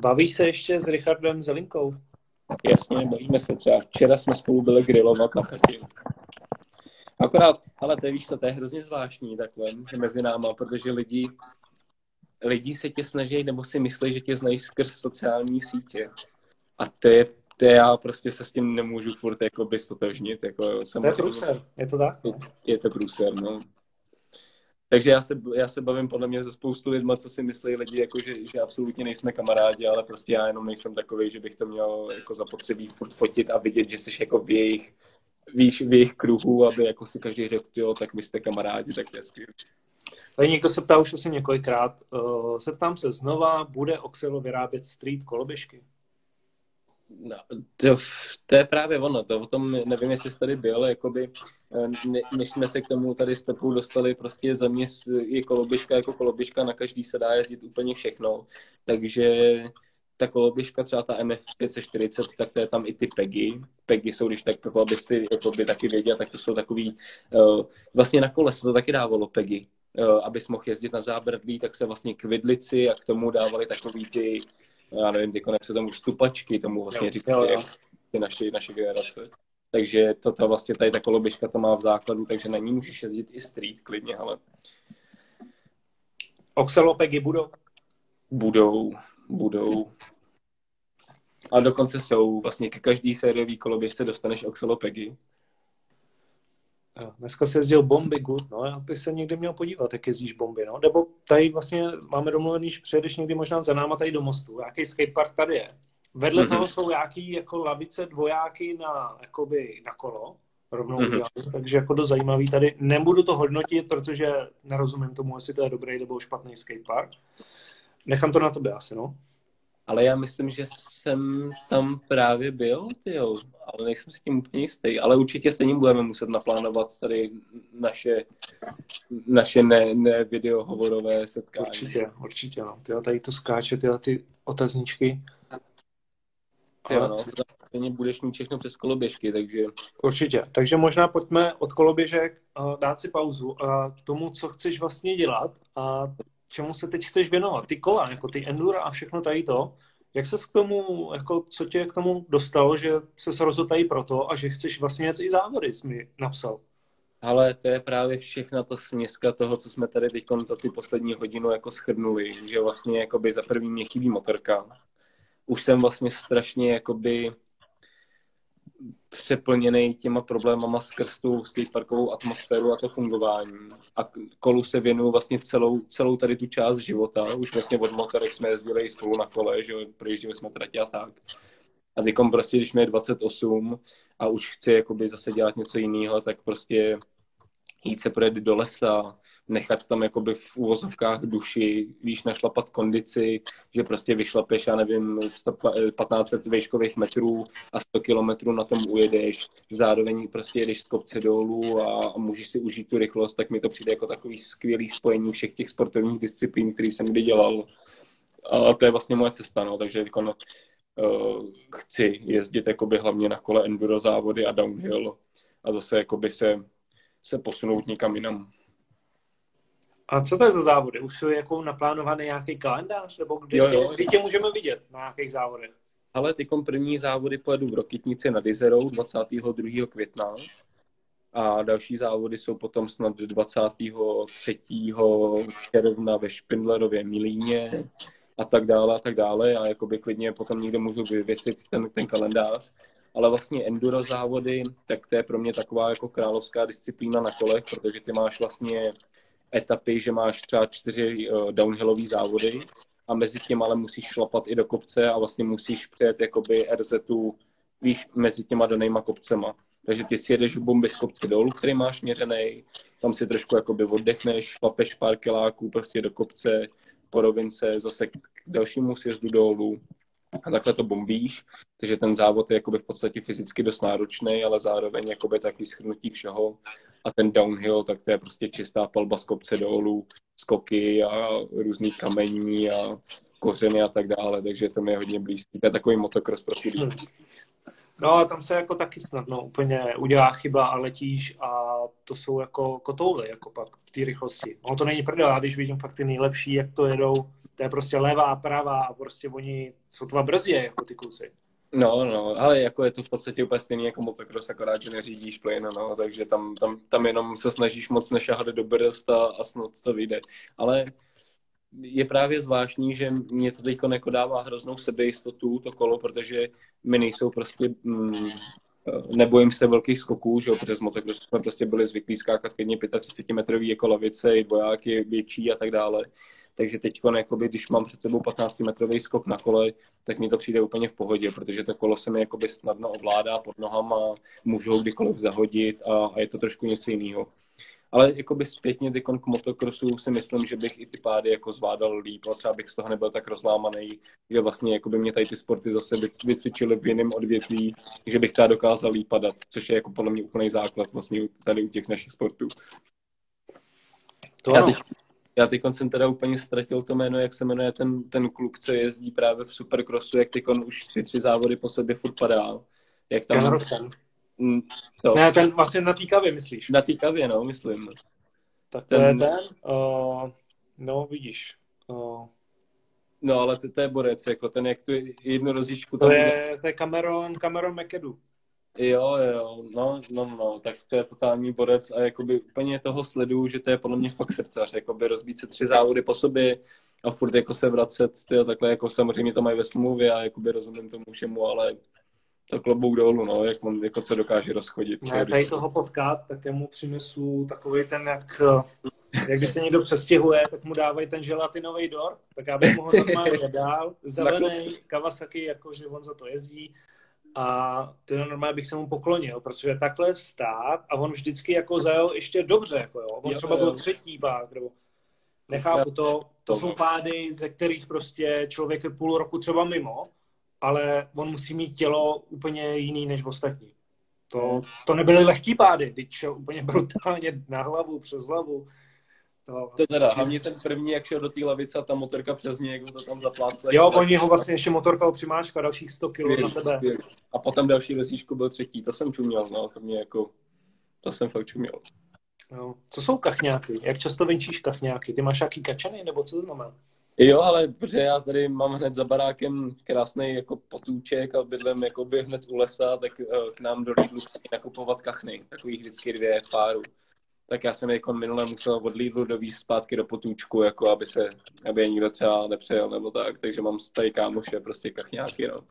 Speaker 1: Bavíš se ještě s Richardem Zelinkou?
Speaker 2: Jasně, bavíme se třeba. Včera jsme spolu byli grilovat na chatě. Akorát, ale to víš to, to je hrozně zvláštní takhle mezi náma, protože lidi, lidi se tě snaží nebo si myslí, že tě znají skrz sociální sítě. A to je to já prostě se s tím nemůžu furt jako by stotožnit. Jako
Speaker 1: jsem to je průser, je to tak?
Speaker 2: Je, je to průser, no. Takže já se, já se bavím podle mě ze spoustu lidma, co si myslí lidi, jako že, že absolutně nejsme kamarádi, ale prostě já jenom nejsem takový, že bych to měl jako zapotřebí furt fotit a vidět, že jsi jako v jejich, víš, v jejich kruhu, aby jako si každý řekl, jo, tak vy jste kamarádi, tak to je skvělé.
Speaker 1: Tady někdo se ptá už asi několikrát. Uh, se ptám se znova, bude Oxelo vyrábět street koloběžky?
Speaker 2: No, to, to je právě ono, to o tom nevím, jestli jsi tady byl, jakoby, eh, ne, než jsme se k tomu tady s Pepou dostali, prostě za mě je koloběžka jako koloběžka, na každý se dá jezdit úplně všechno, takže ta koloběžka, třeba ta MF 540, tak to je tam i ty PEGy. PEGy jsou, když tak, jako abyste by taky věděl, tak to jsou takový, uh, vlastně na kole se to taky dávalo PEGy, uh, abys mohl jezdit na zábradlí, tak se vlastně k vidlici a k tomu dávali takový ty já nevím, ty jak se tomu stupačky, tomu vlastně říkají ty naše, naše generace. Takže to, to vlastně tady ta koloběžka to má v základu, takže na ní můžeš jezdit i street klidně, ale...
Speaker 1: Oxelopegy budou?
Speaker 2: Budou, budou. A dokonce jsou, vlastně ke každý sériový koloběžce dostaneš oxelopegy.
Speaker 1: Jo, dneska se jezdil bomby good, no, já bych se někdy měl podívat, jak jezdíš bomby, no, nebo tady vlastně máme domluvený, že přijedeš někdy možná za náma tady do mostu, jaký skatepark tady je. Vedle mm-hmm. toho jsou nějaký jako lavice dvojáky na, jakoby, na kolo, rovnou mm-hmm. udělaný, takže jako dost zajímavý tady. Nebudu to hodnotit, protože nerozumím tomu, jestli to je dobrý nebo špatný skatepark. Nechám to na tebe asi, no.
Speaker 2: Ale já myslím, že jsem tam právě byl, tyjo, ale nejsem si tím úplně jistý. Ale určitě stejně budeme muset naplánovat tady naše, naše ne, ne videohovorové setkání.
Speaker 1: Určitě, určitě, no. Tyjo, tady to skáče, tyjo, ty otazníčky.
Speaker 2: Tyjo, no, stejně budeš mít všechno přes koloběžky, takže...
Speaker 1: Určitě. Takže možná pojďme od koloběžek dát si pauzu a tomu, co chceš vlastně dělat a čemu se teď chceš věnovat? Ty kola, jako ty endura a všechno tady to. Jak se k tomu, jako co tě k tomu dostalo, že se rozhodl tady proto a že chceš vlastně jet i závody, jsi mi napsal?
Speaker 2: Ale to je právě všechna ta směska toho, co jsme tady teď za ty poslední hodinu jako schrnuli, že vlastně jakoby za první mě chybí motorka. Už jsem vlastně strašně jakoby přeplněný těma problémama skrz tu skateparkovou atmosféru a to fungování. A kolu se věnuju vlastně celou, celou tady tu část života. Už vlastně od motorek jsme jezdili spolu na kole, že projížděli jsme tratě a tak. A teď prostě, když mi je 28 a už chci jakoby zase dělat něco jiného, tak prostě jít se projet do lesa, nechat tam jakoby v úvozovkách duši, víš, našlapat kondici, že prostě vyšlapeš, já nevím, 15 výškových metrů a 100 kilometrů na tom ujedeš, zároveň prostě jedeš z kopce dolů a, můžeš si užít tu rychlost, tak mi to přijde jako takový skvělý spojení všech těch sportovních disciplín, který jsem kdy dělal. A to je vlastně moje cesta, no, takže jako, no, uh, chci jezdit jakoby hlavně na kole enduro závody a downhill a zase jakoby se, se posunout někam jinam.
Speaker 1: A co to je za závody? Už jsou jako naplánovaný nějaký kalendář? Nebo kdy, jo, jo. kdy tě můžeme vidět na nějakých závodech?
Speaker 2: Ale ty první závody pojedu v Rokitnici nad Izerou 22. května a další závody jsou potom snad 23. června ve Špindlerově Milíně a tak dále a tak dále a jakoby klidně potom někde můžu vyvěsit ten, ten kalendář. Ale vlastně enduro závody, tak to je pro mě taková jako královská disciplína na kolech, protože ty máš vlastně etapy, že máš třeba čtyři uh, downhillové závody a mezi tím ale musíš šlapat i do kopce a vlastně musíš přejet jakoby RZ víš, mezi těma danýma kopcema. Takže ty si jedeš bomby z kopce dolů, který máš měřený, tam si trošku jakoby oddechneš, šlapeš pár kiláků prostě do kopce, po rovince, zase k dalšímu sjezdu dolů a takhle to bombíš, takže ten závod je jakoby v podstatě fyzicky dost náročný, ale zároveň jakoby takový schrnutí všeho a ten downhill, tak to je prostě čistá palba z kopce dolů, skoky a různý kamení a kořeny a tak dále, takže to mi je hodně blízký. To je takový motocross pro hmm.
Speaker 1: No a tam se jako taky snadno úplně udělá chyba a letíš a to jsou jako kotouly, jako pak v té rychlosti. No to není prdel, já když vidím fakt ty nejlepší, jak to jedou, to je prostě levá, pravá a prostě oni jsou dva brzdě, jako ty kusy.
Speaker 2: No, no, ale jako je to v podstatě úplně stejný jako motocross, akorát, že neřídíš plyn, no, takže tam, tam, tam jenom se snažíš moc nešahat do brzd a, a snad to vyjde. Ale je právě zvláštní, že mě to teď jako dává hroznou sebejistotu, to kolo, protože my nejsou prostě, mm, nebojím se velkých skoků, že jo, protože z motocrossu jsme prostě byli zvyklí skákat klidně 35 metrový jako lavice, bojáky větší a tak dále. Takže teď, jakoby, když mám před sebou 15-metrový skok na kole, tak mi to přijde úplně v pohodě, protože to kolo se mi jakoby snadno ovládá pod nohama, můžu ho kdykoliv zahodit a, a je to trošku něco jiného. Ale jakoby zpětně ty k motocrossu si myslím, že bych i ty pády jako zvládal líp, a třeba bych z toho nebyl tak rozlámaný, že vlastně jakoby mě tady ty sporty zase vycvičily v jiném odvětví, že bych třeba dokázal líp padat, což je jako podle mě úplný základ vlastně tady u těch našich sportů. To já teď, já teď jsem teda úplně ztratil to jméno, jak se jmenuje ten, ten kluk, co jezdí právě v Supercrossu, jak teď už ty tři závody po sobě furt padá. Jak tam...
Speaker 1: Mm, co? Ne, ten vlastně na týkavě myslíš?
Speaker 2: Na týkavě, no, myslím.
Speaker 1: Tak to ten... je ten, uh, no vidíš. Uh...
Speaker 2: No, ale to, to je borec, jako ten, jak tu jednu rozjížďku
Speaker 1: tam... To je, to je Cameron, Cameron McAdoo.
Speaker 2: Jo, jo, no, no, no, tak to je totální borec a jakoby úplně toho sleduju, že to je podle mě fakt srdcař, jakoby rozbít se tři závody po sobě a furt jako se vracet, tyjo, takhle jako samozřejmě to mají ve smlouvě a jakoby rozumím tomu všemu, ale to klobouk dolů, no, jak on, jako co dokáže rozchodit.
Speaker 1: Ne, tady toho potkat, tak já mu přinesu takový ten, jak, jak když se někdo přestěhuje, tak mu dávají ten želatinový dort, tak já bych mu ho normálně dál, zelený Kawasaki, jakože on za to jezdí, a to normálně bych se mu poklonil, protože takhle stát a on vždycky jako zajel ještě dobře, jako jo. On jo, třeba byl třetí pák, nebo nechápu to, to jsou pády, ze kterých prostě člověk je půl roku třeba mimo, ale on musí mít tělo úplně jiný než v ostatní. To, to nebyly lehký pády, teď šel úplně brutálně na hlavu, přes hlavu.
Speaker 2: To, to teda, hlavně ten první, jak šel do té lavice a ta motorka přes něj, jak to tam zaplácla.
Speaker 1: Jo, oni ho vlastně ještě motorka přimáčka dalších 100 kg na tebe.
Speaker 2: A potom další vesíčku byl třetí, to jsem čuměl, no, to mě jako, to jsem fakt čuměl.
Speaker 1: No. Co jsou kachňáky? Jak často venčíš kachňáky? Ty máš nějaký kačany, nebo co to znamená?
Speaker 2: Jo, ale protože já tady mám hned za barákem krásný jako potůček a bydlím jakoby hned u lesa, tak uh, k nám do Lidlu nakupovat kachny, takových vždycky dvě v páru. Tak já jsem jako minule musel od Lidlu dovízt zpátky do potůčku, jako aby se, aby je nikdo třeba nepřejel nebo tak, takže mám tady kámoše prostě kachňáky, no.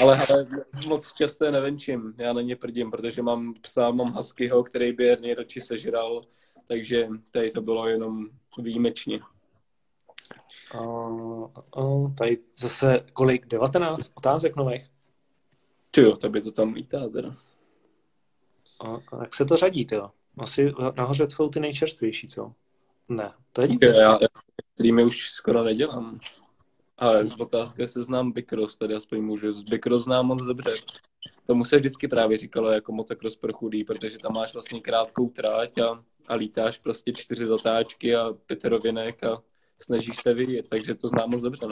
Speaker 2: Ale hele, moc často nevenčím, já na ně prdím, protože mám psa, mám huskyho, který by je nejradši sežral, takže tady to bylo jenom výjimečně.
Speaker 1: Uh, uh, tady zase kolik? 19 otázek nových?
Speaker 2: Ty jo, by to tam lítá teda.
Speaker 1: A, a jak se to řadí, ty Asi nahoře jsou ty nejčerstvější, co? Ne, to je
Speaker 2: okay, já, já streamy už skoro nedělám. Ale z otázky se znám Bikros, tady aspoň můžu. Z Bikros znám moc dobře. Tomu se vždycky právě říkalo jako motocross pro chudý, protože tam máš vlastně krátkou tráť a, a lítáš prostě čtyři zatáčky a pět rovinek a snažíš se vyjet, takže to znám moc dobře.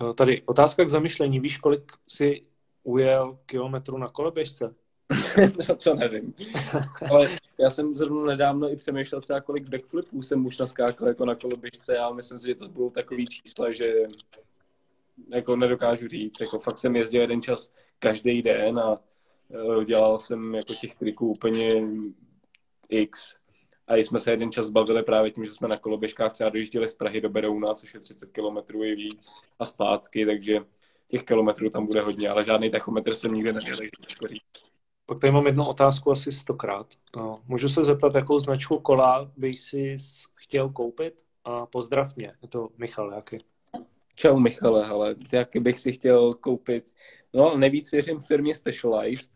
Speaker 1: No. Tady otázka k zamyšlení. Víš, kolik si ujel kilometru na koleběžce?
Speaker 2: no to nevím. Ale já jsem zrovna nedávno i přemýšlel třeba, kolik backflipů jsem už naskákal jako na koloběžce a myslím si, že to budou takový čísla, že jako nedokážu říct. Jako fakt jsem jezdil jeden čas každý den a e, dělal jsem jako těch triků úplně x. A jsme se jeden čas bavili právě tím, že jsme na koloběžkách třeba dojížděli z Prahy do Berouna, což je 30 km i víc, a zpátky, takže těch kilometrů tam bude hodně, ale žádný tachometr jsem nikdy neměl, takže těžko říct.
Speaker 1: Pak tady mám jednu otázku asi stokrát. No, můžu se zeptat, jakou značku kola by si chtěl koupit? A pozdrav mě, je to Michal, jaký?
Speaker 2: Čau Michale, ale jaký bych si chtěl koupit? No, nejvíc věřím firmě Specialized,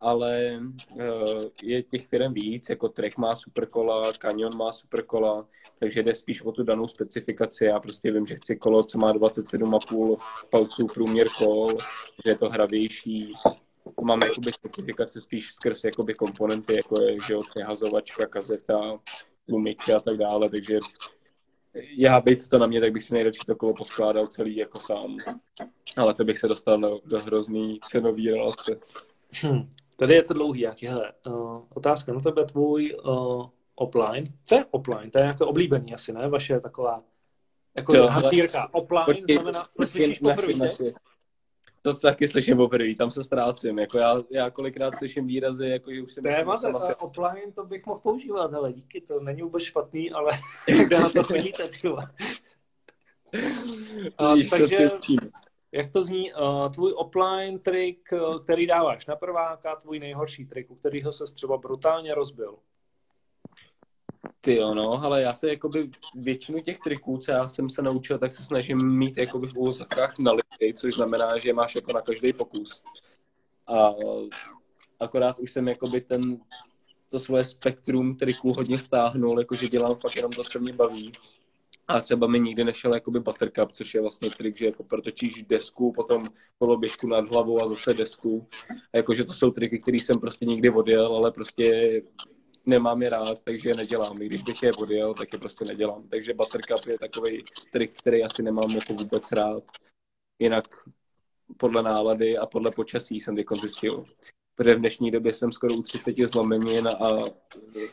Speaker 2: ale uh, je těch firm víc, jako Trek má superkola, Canyon má superkola, takže jde spíš o tu danou specifikaci. Já prostě vím, že chci kolo, co má 27,5 palců průměr kol, že je to hravější. Mám jakoby specifikace spíš skrz jakoby komponenty, jako je že přehazovačka, kazeta, tlumiče a tak dále, takže já bych to na mě, tak bych si nejradši to kolo poskládal celý jako sám. Ale to bych se dostal do, do hrozný cenový relace.
Speaker 1: Hmm. Tady je to dlouhý, jak hele. Uh, otázka na tebe, tvůj uh, offline. Co je offline? To je jako oblíbený asi, ne? Vaše taková jako hantýrka. Offline počkej, znamená, proč slyšíš poprvé,
Speaker 2: to se taky slyším poprvé, tam se ztrácím. Jako já, já kolikrát slyším výrazy, jako že už si
Speaker 1: myslím, že asi... offline to bych mohl používat, hele, díky, to není vůbec špatný, ale kde na to chodíte, uh, takže, jak to zní? Uh, tvůj offline trik, který dáváš na prváka, tvůj nejhorší trik, u kterého se třeba brutálně rozbil.
Speaker 2: Ty jo, no, ale já se jakoby většinu těch triků, co já jsem se naučil, tak se snažím mít jakoby v úvozovkách na lidi, což znamená, že máš jako na každý pokus. A akorát už jsem jakoby ten, to svoje spektrum triků hodně stáhnul, jakože dělám fakt jenom to, co mě baví. A třeba mi nikdy nešel jakoby buttercup, což je vlastně trik, že jako protočíš desku, potom koloběžku nad hlavou a zase desku. A jakože to jsou triky, které jsem prostě nikdy odjel, ale prostě nemám je rád, takže je nedělám. I když bych je odjel, tak je prostě nedělám. Takže buttercup je takový trik, který asi nemám jako vůbec rád. Jinak podle nálady a podle počasí jsem teď zjistil. Protože v dnešní době jsem skoro u 30 zlomenin a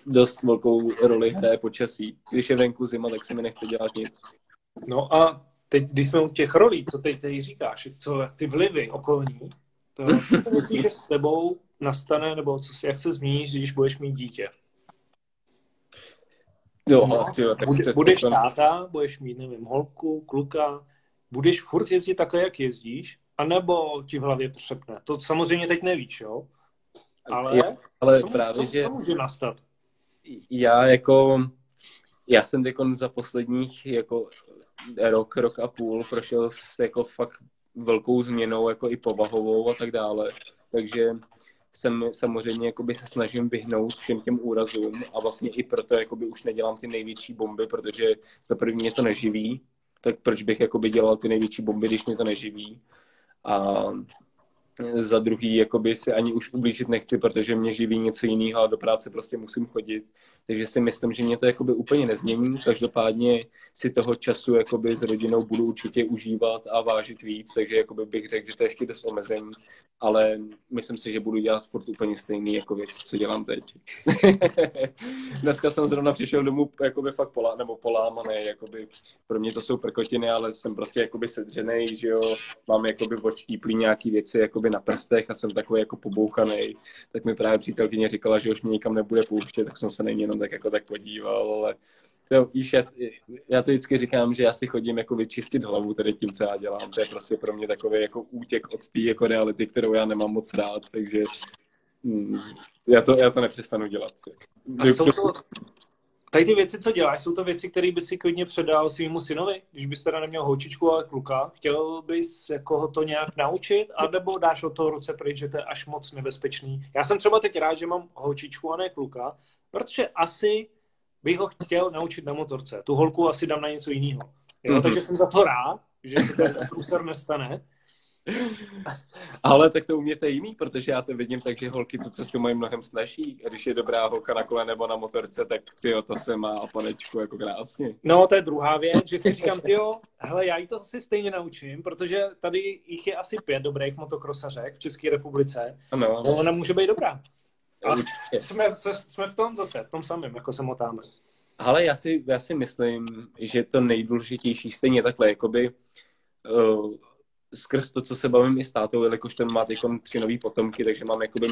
Speaker 2: dost velkou roli hraje počasí. Když je venku zima, tak se mi nechce dělat nic.
Speaker 1: No a teď, když jsme u těch rolí, co teď tady říkáš, co ty vlivy okolní, to, co myslíš, že s tebou nastane, nebo co, jak se zmíníš, když budeš mít dítě?
Speaker 2: Jo, no, tyjo, tak
Speaker 1: bude, budeš táta, budeš mít, nevím, holku, kluka, budeš furt jezdit takhle, jak jezdíš, anebo ti v hlavě přepne? To samozřejmě teď nevíš, jo? Ale,
Speaker 2: Já, ale
Speaker 1: co,
Speaker 2: právě,
Speaker 1: co,
Speaker 2: že
Speaker 1: co může nastat?
Speaker 2: já jako, já jsem teď za posledních jako rok, rok a půl prošel jako fakt velkou změnou, jako i povahovou a tak dále. Takže jsem samozřejmě jakoby se snažím vyhnout všem těm úrazům a vlastně i proto jakoby už nedělám ty největší bomby, protože za první mě to neživí, tak proč bych jakoby dělal ty největší bomby, když mě to neživí. A za druhý jakoby si ani už ublížit nechci, protože mě živí něco jiného a do práce prostě musím chodit. Takže si myslím, že mě to jakoby úplně nezmění. Každopádně si toho času jakoby s rodinou budu určitě užívat a vážit víc, takže jakoby bych řekl, že to je ještě dost omezení, ale myslím si, že budu dělat furt úplně stejný jako věc, co dělám teď. Dneska jsem zrovna přišel domů jakoby fakt polá, nebo polámaný, jakoby pro mě to jsou prkotiny, ale jsem prostě jakoby sedřený, že jo, mám jakoby odštíplý nějaký věci jakoby na prstech a jsem takový jako pobouchaný. Tak mi právě přítelkyně říkala, že už mě nikam nebude pouštět, tak jsem se na jenom tak jako tak podíval, ale to, víš, já, já to vždycky říkám, že já si chodím jako vyčistit hlavu tady tím, co já dělám. To je prostě pro mě takový jako útěk od té jako reality, kterou já nemám moc rád, takže hm, já, to, já to nepřestanu dělat.
Speaker 1: A jsou to, tady ty věci, co děláš, jsou to věci, které by si klidně předal svýmu synovi, když bys teda neměl holčičku, ale kluka. Chtěl bys jako ho to nějak naučit, anebo dáš od toho ruce pryč, že to je až moc nebezpečný. Já jsem třeba teď rád, že mám holčičku a ne kluka, protože asi bych ho chtěl naučit na motorce. Tu holku asi dám na něco jiného. Mm-hmm. Takže jsem za to rád, že se ten průser nestane.
Speaker 2: Ale tak to u mě to je jiný, protože já to vidím tak, že holky tu cestu mají mnohem snažší. Když je dobrá holka na kole nebo na motorce, tak ty to se má panečku jako krásně.
Speaker 1: No, to je druhá věc, že si říkám, ty hele, já jí to asi stejně naučím, protože tady jich je asi pět dobrých motokrosařek v České republice.
Speaker 2: Ano.
Speaker 1: No, ona může být dobrá. A jsme, jsme v tom zase, v tom samém, jako se motáme.
Speaker 2: Ale já si, já si myslím, že to nejdůležitější stejně takhle, jakoby uh, skrz to, co se bavím i s tátou, jelikož ten má teď tři nový potomky, takže mám jakoby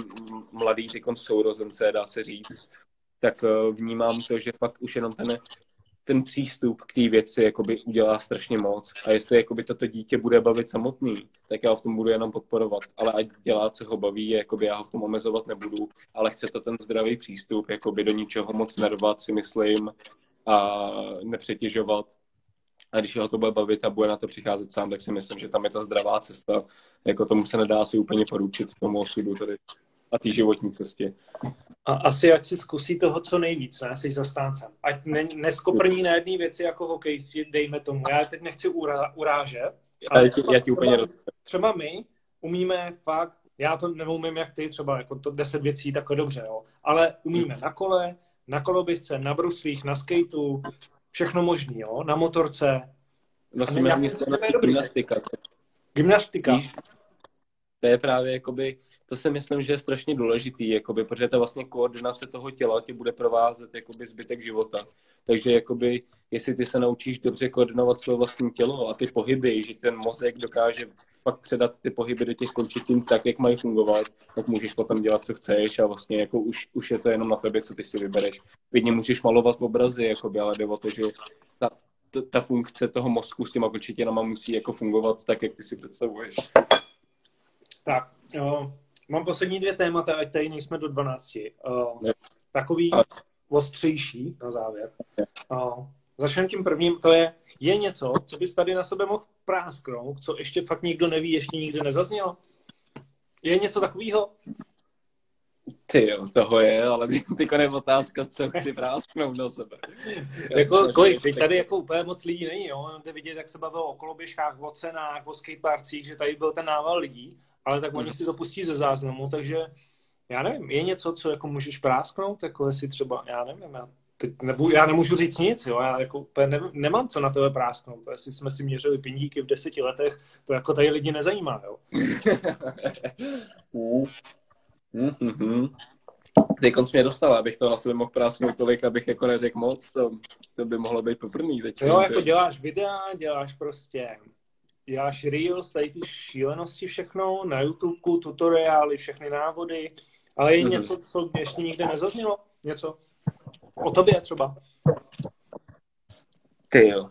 Speaker 2: mladý teď sourozence, dá se říct, tak uh, vnímám to, že fakt už jenom ten ten přístup k té věci jakoby udělá strašně moc. A jestli jakoby toto dítě bude bavit samotný, tak já ho v tom budu jenom podporovat. Ale ať dělá, co ho baví, jakoby já ho v tom omezovat nebudu, ale chce to ten zdravý přístup, jakoby do ničeho moc nervat, si myslím, a nepřetěžovat. A když ho to bude bavit a bude na to přicházet sám, tak si myslím, že tam je ta zdravá cesta. Jako tomu se nedá si úplně poručit tomu osudu tady a té životní cestě.
Speaker 1: A asi ať si zkusí toho co nejvíc, ne? Jsi zastáncem. Ať ne, neskoprní na jedné věci jako hokejisti, dejme tomu. Já teď nechci urá, urážet,
Speaker 2: ale já ti, já ti úplně
Speaker 1: třeba, třeba my umíme fakt, já to neumím jak ty, třeba jako to deset věcí takhle dobře, jo. ale umíme na kole, na koloběžce, na bruslích, na skateu, všechno možný, jo, na motorce.
Speaker 2: Vlastně na gymnastika.
Speaker 1: Gymnastika.
Speaker 2: To je právě jakoby to si myslím, že je strašně důležitý, jakoby, protože to vlastně koordinace toho těla tě bude provázet jakoby, zbytek života. Takže jakoby, jestli ty se naučíš dobře koordinovat své vlastní tělo a ty pohyby, že ten mozek dokáže fakt předat ty pohyby do těch končetin tak, jak mají fungovat, tak můžeš potom dělat, co chceš a vlastně jako už, už je to jenom na tebe, co ty si vybereš. Vidně můžeš malovat obrazy, jakoby, ale jde o to, že ta, ta, ta funkce toho mozku s těma končetinama musí jako fungovat tak, jak ty si představuješ.
Speaker 1: Tak, jo, Mám poslední dvě témata, ať tady nejsme do 12. Uh, takový ostřejší na závěr. Uh, začneme tím prvním, to je, je něco, co bys tady na sebe mohl prásknout, co ještě fakt nikdo neví, ještě nikdy nezaznělo? Je něco takového?
Speaker 2: Ty jo, toho je, ale ty je otázka, co chci prásknout na sebe.
Speaker 1: jako, kolik, teď tady jako úplně moc lidí není, jo? Jde vidět, jak se bavilo o koloběžkách, o cenách, o skateparcích, že tady byl ten nával lidí ale tak oni si to pustí ze záznamu, takže já nevím, je něco, co jako můžeš prásknout, jako jestli třeba, já nevím, já, teď nebu, já nemůžu říct nic, jo, já jako úplně ne, nemám co na tebe prásknout, to jestli jsme si měřili pindíky v deseti letech, to jako tady lidi nezajímá, jo.
Speaker 2: mm-hmm. Teď konc mě dostal, abych to na sebe mohl prásknout tolik, abych jako neřekl moc, to, to by mohlo být poprvný. Teď
Speaker 1: jo, jako děláš videa, děláš prostě děláš reels, tady ty šílenosti všechno, na YouTube, tutoriály, všechny návody, ale je mm-hmm. něco, co ještě nikde nezaznělo? Něco o tobě třeba?
Speaker 2: Ty jo.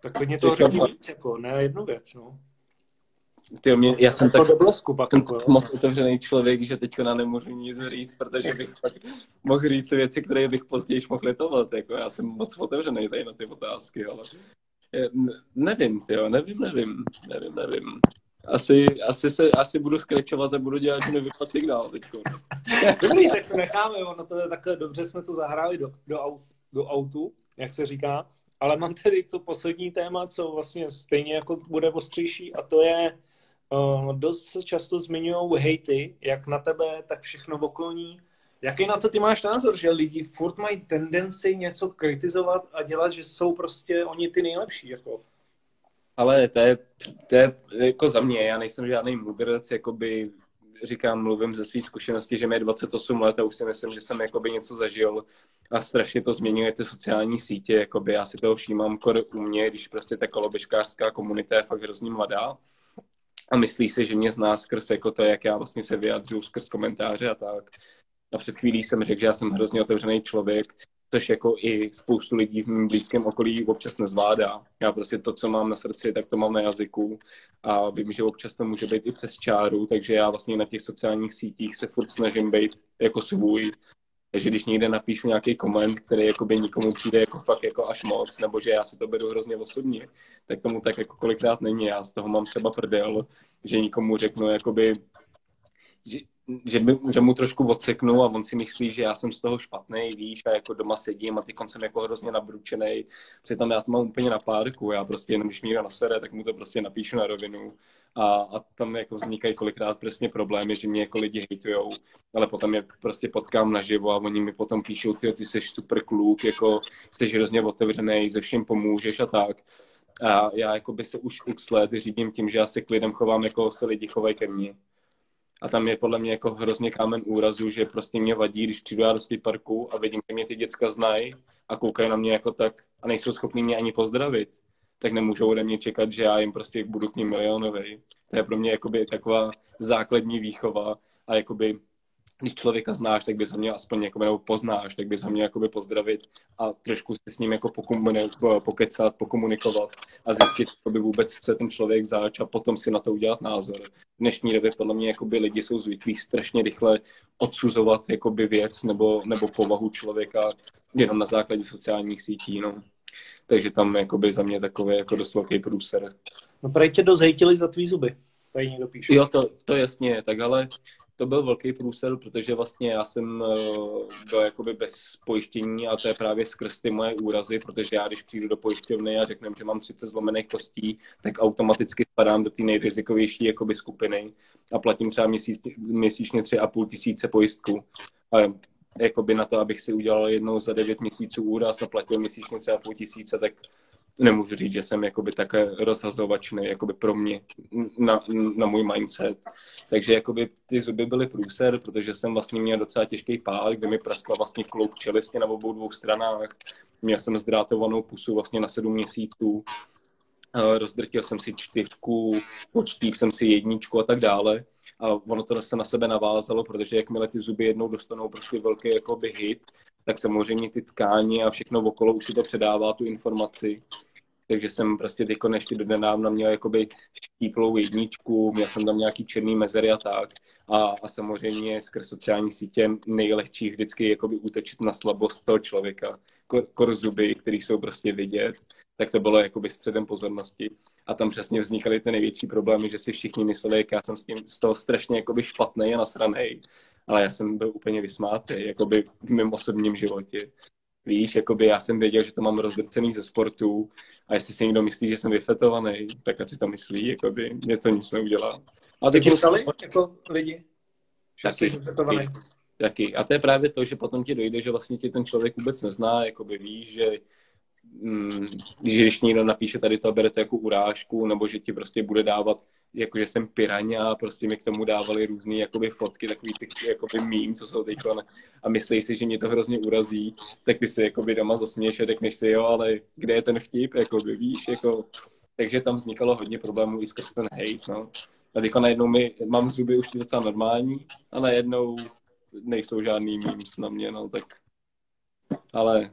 Speaker 1: Tak klidně to řekni víc, jako, ne jednu věc, no.
Speaker 2: Ty mě, já jsem
Speaker 1: Jako
Speaker 2: tak
Speaker 1: do blesku pak.
Speaker 2: jsem
Speaker 1: Jako,
Speaker 2: moc otevřený člověk, že teďko na nemůžu nic říct, protože bych pak mohl říct věci, které bych později mohl litovat. Jako já jsem moc otevřený tady na ty otázky, ale nevím, tyjo, nevím, nevím, nevím, nevím. Asi, asi, se, asi budu skrečovat a budu dělat, že mi vypadl signál teďko.
Speaker 1: Dobrý, tak to necháme, ono to je takhle, dobře jsme to zahráli do, do, au, do autu, jak se říká, ale mám tedy to poslední téma, co vlastně stejně jako bude ostřejší a to je, uh, dost často zmiňují hejty, jak na tebe, tak všechno okolní. Jaký na to ty máš názor, že lidi furt mají tendenci něco kritizovat a dělat, že jsou prostě oni ty nejlepší, jako?
Speaker 2: Ale to je, to je jako za mě, já nejsem žádný mudrc, jakoby říkám, mluvím ze svých zkušeností, že mi je 28 let a už si myslím, že jsem jakoby něco zažil a strašně to změňuje ty sociální sítě, jakoby já si toho všímám kor u mě, když prostě ta koloběžkářská komunita je fakt hrozně mladá a myslí si, že mě zná skrz jako to, jak já vlastně se vyjadřuju skrz komentáře a tak. A před chvílí jsem řekl, že já jsem hrozně otevřený člověk, což jako i spoustu lidí v mém blízkém okolí občas nezvládá. Já prostě to, co mám na srdci, tak to mám na jazyku a vím, že občas to může být i přes čáru, takže já vlastně na těch sociálních sítích se furt snažím být jako svůj. Takže když někde napíšu nějaký koment, který jakoby nikomu přijde jako fakt jako až moc, nebo že já si to beru hrozně osobně, tak tomu tak jako kolikrát není. Já z toho mám třeba prdel, že nikomu řeknu jakoby, že, že, by, že mu trošku odseknu a on si myslí, že já jsem z toho špatný, víš, a jako doma sedím a ty jsem jako hrozně nabručený. Přitom já to mám úplně na párku, já prostě jenom když někdo nasere, tak mu to prostě napíšu na rovinu. A, a tam jako vznikají kolikrát přesně problémy, že mě jako lidi hejtujou, ale potom je prostě potkám naživo a oni mi potom píšou, ty, ty jsi super kluk, jako jsi hrozně otevřený, ze všem pomůžeš a tak. A já jako by se už x let řídím tím, že já se k lidem chovám, jako se lidi chovají ke mně. A tam je podle mě jako hrozně kámen úrazu, že prostě mě vadí, když přijdu já do parku a vidím, že mě ty děcka znají a koukají na mě jako tak a nejsou schopní mě ani pozdravit, tak nemůžou ode mě čekat, že já jim prostě budu k ním milionový. To je pro mě jakoby taková základní výchova a jakoby když člověka znáš, tak bys ho měl aspoň jako, nebo poznáš, tak bys ho měl jakoby pozdravit a trošku si s ním jako pokecat, pokomunikovat a zjistit, co by vůbec chce ten člověk zač a potom si na to udělat názor. V dnešní době podle mě jakoby lidi jsou zvyklí strašně rychle odsuzovat jakoby věc nebo, nebo povahu člověka jenom na základě sociálních sítí. No. Takže tam jakoby za mě takový jako dost velký průser.
Speaker 1: No prej tě dost hejtili za tvý zuby. Tady někdo píše.
Speaker 2: Jo, to, to jasně, tak ale to byl velký průsel, protože vlastně já jsem byl jakoby bez pojištění a to je právě skrz ty moje úrazy, protože já když přijdu do pojišťovny a řeknu, že mám 30 zlomených kostí, tak automaticky spadám do té nejrizikovější jakoby skupiny a platím třeba měsíc, měsíčně 3,5 tisíce pojistku. A jakoby na to, abych si udělal jednou za 9 měsíců úraz a platil měsíčně třeba půl tisíce, tak nemůžu říct, že jsem jakoby také rozhazovačný jakoby pro mě na, na můj mindset. Takže jakoby ty zuby byly průser, protože jsem vlastně měl docela těžký pád, kde mi praskla vlastně kloub čelisti na obou dvou stranách. Měl jsem zdrátovanou pusu vlastně na sedm měsíců. Rozdrtil jsem si čtyřku, počtíp jsem si jedničku a tak dále. A ono to se na sebe navázalo, protože jakmile ty zuby jednou dostanou prostě velký jakoby hit, tak samozřejmě ty tkáně a všechno okolo už si to předává tu informaci. Takže jsem prostě teď ještě do nedávna měl jakoby štíplou jedničku, měl jsem tam nějaký černý mezery a tak. A, a samozřejmě skrz sociální sítě nejlehčí vždycky jakoby útočit na slabost toho člověka. Kor, kor zuby, které jsou prostě vidět, tak to bylo jakoby středem pozornosti. A tam přesně vznikaly ty největší problémy, že si všichni mysleli, jak já jsem s tím z toho strašně jakoby špatný a nasranej. Ale já jsem byl úplně vysmátý, jakoby v mém osobním životě. Víš, jakoby já jsem věděl, že to mám rozdrcený ze sportu a jestli si někdo myslí, že jsem vyfetovaný, tak ať si to myslí, jakoby mě to nic neudělá.
Speaker 1: A teď psali jako lidi? Že
Speaker 2: taky,
Speaker 1: taky,
Speaker 2: taky. A to je právě to, že potom ti dojde, že vlastně ti ten člověk vůbec nezná, jakoby víš, že mm, když někdo napíše tady to, bere to jako urážku, nebo že ti prostě bude dávat, jako že jsem piraňa, prostě mi k tomu dávali různé jakoby fotky, takový ty jakoby mím, co jsou teď a myslí si, že mě to hrozně urazí, tak ty si jakoby doma zasměješ a řekneš si, jo, ale kde je ten vtip, jakoby, víš, jako, takže tam vznikalo hodně problémů i skrz ten hate, no. A teďka najednou mi, mám zuby už docela normální a najednou nejsou žádný memes na mě, no, tak ale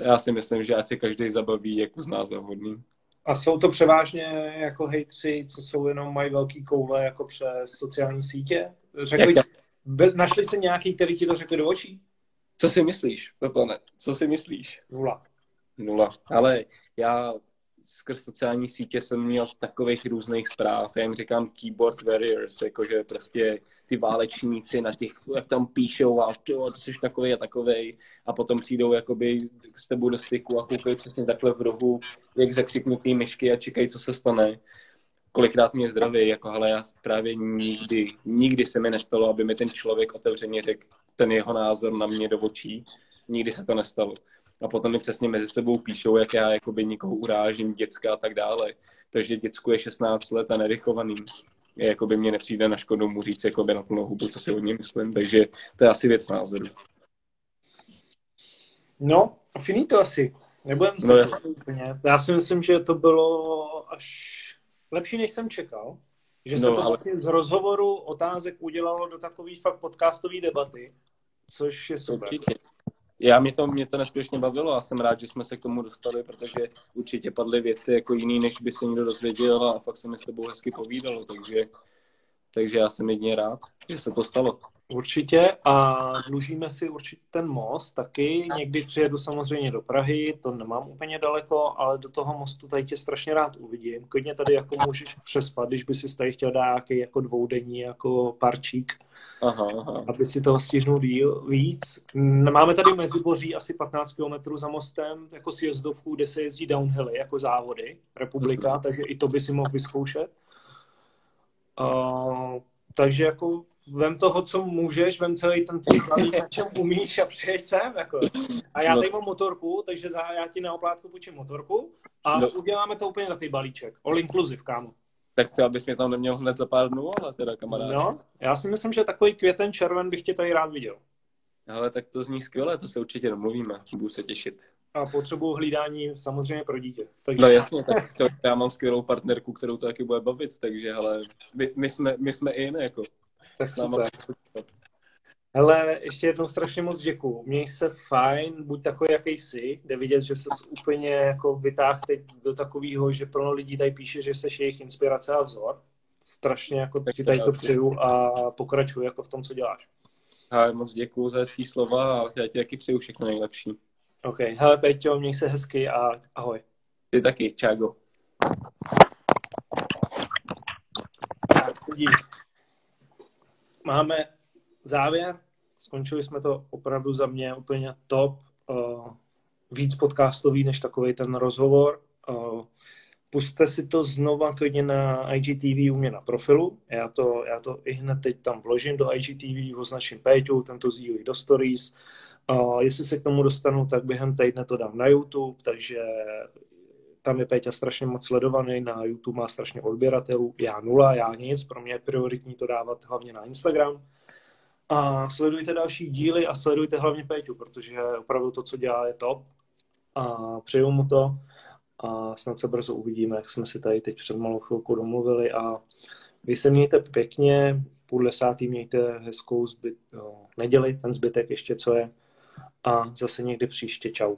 Speaker 2: já si myslím, že ať se každý zabaví, jak uzná za vhodný.
Speaker 1: A jsou to převážně jako hejtři, co jsou jenom mají velký koule jako přes sociální sítě? Řekli, byl, našli jste nějaký, který ti to řekli do očí?
Speaker 2: Co si myslíš, Pepone? Co si myslíš?
Speaker 1: Nula.
Speaker 2: Nula. Ale já skrz sociální sítě jsem měl takových různých zpráv. Já jim říkám keyboard warriors, jakože prostě ty válečníci na těch, jak tam píšou a ty jsi takový a takovej a potom přijdou jakoby s tebou do styku a koukají přesně takhle v rohu, jak zakřiknutý myšky a čekají, co se stane. Kolikrát mě zdraví, jako ale já právě nikdy, nikdy se mi nestalo, aby mi ten člověk otevřeně řekl ten jeho názor na mě do očí. Nikdy se to nestalo a potom mi přesně mezi sebou píšou, jak já jakoby nikoho urážím, děcka a tak dále. Takže děcku je 16 let a nerychovaný. Jako by mě nepřijde na škodu mu říct jakoby na plnou hubu, co si o něm myslím. Takže to je asi věc názoru.
Speaker 1: No, finito asi. Nebudem no, já... úplně. Já si myslím, že to bylo až lepší, než jsem čekal. Že se no, to ale... vlastně z rozhovoru otázek udělalo do takové fakt podcastové debaty, což je super. Určitě.
Speaker 2: Já mě to, mě to neskutečně bavilo a jsem rád, že jsme se k tomu dostali, protože určitě padly věci jako jiný, než by se někdo dozvěděl a fakt se mi s tebou hezky povídalo, takže, takže já jsem jedně rád, že se to stalo.
Speaker 1: Určitě a dlužíme si určitě ten most taky. Někdy přijedu samozřejmě do Prahy, to nemám úplně daleko, ale do toho mostu tady tě strašně rád uvidím. Klidně tady jako můžeš přespat, když by si tady chtěl dát nějaký jako dvoudenní jako parčík, aha, aha. aby si toho stihnul díl, víc. Máme tady Meziboří asi 15 km za mostem, jako sjezdovku, kde se jezdí downhilly, jako závody, republika, mm-hmm. takže i to by si mohl vyzkoušet. Uh, takže jako vem toho, co můžeš, vem celý ten tvůj balík, na čem umíš a přijeď sem, jako. A já no. tady mám motorku, takže za, já ti na oplátku půjčím motorku a no. uděláme to úplně takový balíček. All inclusive, kámo.
Speaker 2: Tak to, abys mě tam neměl hned za pár dnů, ale teda kamarád.
Speaker 1: No, já si myslím, že takový květen, červen bych tě tady rád viděl.
Speaker 2: Ale tak to zní skvěle, to se určitě domluvíme, budu se těšit.
Speaker 1: A potřebuji hlídání samozřejmě pro dítě. Takže...
Speaker 2: No jasně, tak to, já mám skvělou partnerku, kterou to taky bude bavit, takže ale my, my, jsme, my jsme i jiné, jako.
Speaker 1: Tak super. Ale ještě jednou strašně moc děkuju. Měj se fajn, buď takový, jaký jsi, kde vidět, že se úplně jako vytáh teď do takového, že plno lidí tady píše, že jsi jejich inspirace a vzor. Strašně jako ti tady to přeju a pokračuj jako v tom, co děláš.
Speaker 2: Ale moc děkuju za hezký slova a já ti taky přeju všechno nejlepší.
Speaker 1: OK. Hele, Peťo, měj se hezky a ahoj.
Speaker 2: Ty taky, čágo.
Speaker 1: Tak, Máme závěr. Skončili jsme to opravdu za mě úplně top. Uh, víc podcastový než takový ten rozhovor. Uh, puste si to znova klidně na IGTV u mě na profilu. Já to, já to i hned teď tam vložím do IGTV, označím Péťu, tento sdílí do stories. Uh, jestli se k tomu dostanu, tak během týdne to dám na YouTube, takže tam je Péťa strašně moc sledovaný, na YouTube má strašně odběratelů, já nula, já nic, pro mě je prioritní to dávat hlavně na Instagram. A sledujte další díly a sledujte hlavně Péťu, protože opravdu to, co dělá, je top. A přeju mu to a snad se brzo uvidíme, jak jsme si tady teď před malou chvilkou domluvili a vy se mějte pěkně, půl desátý mějte hezkou zbyt, no, neděli, ten zbytek ještě, co je a zase někdy příště. Čau.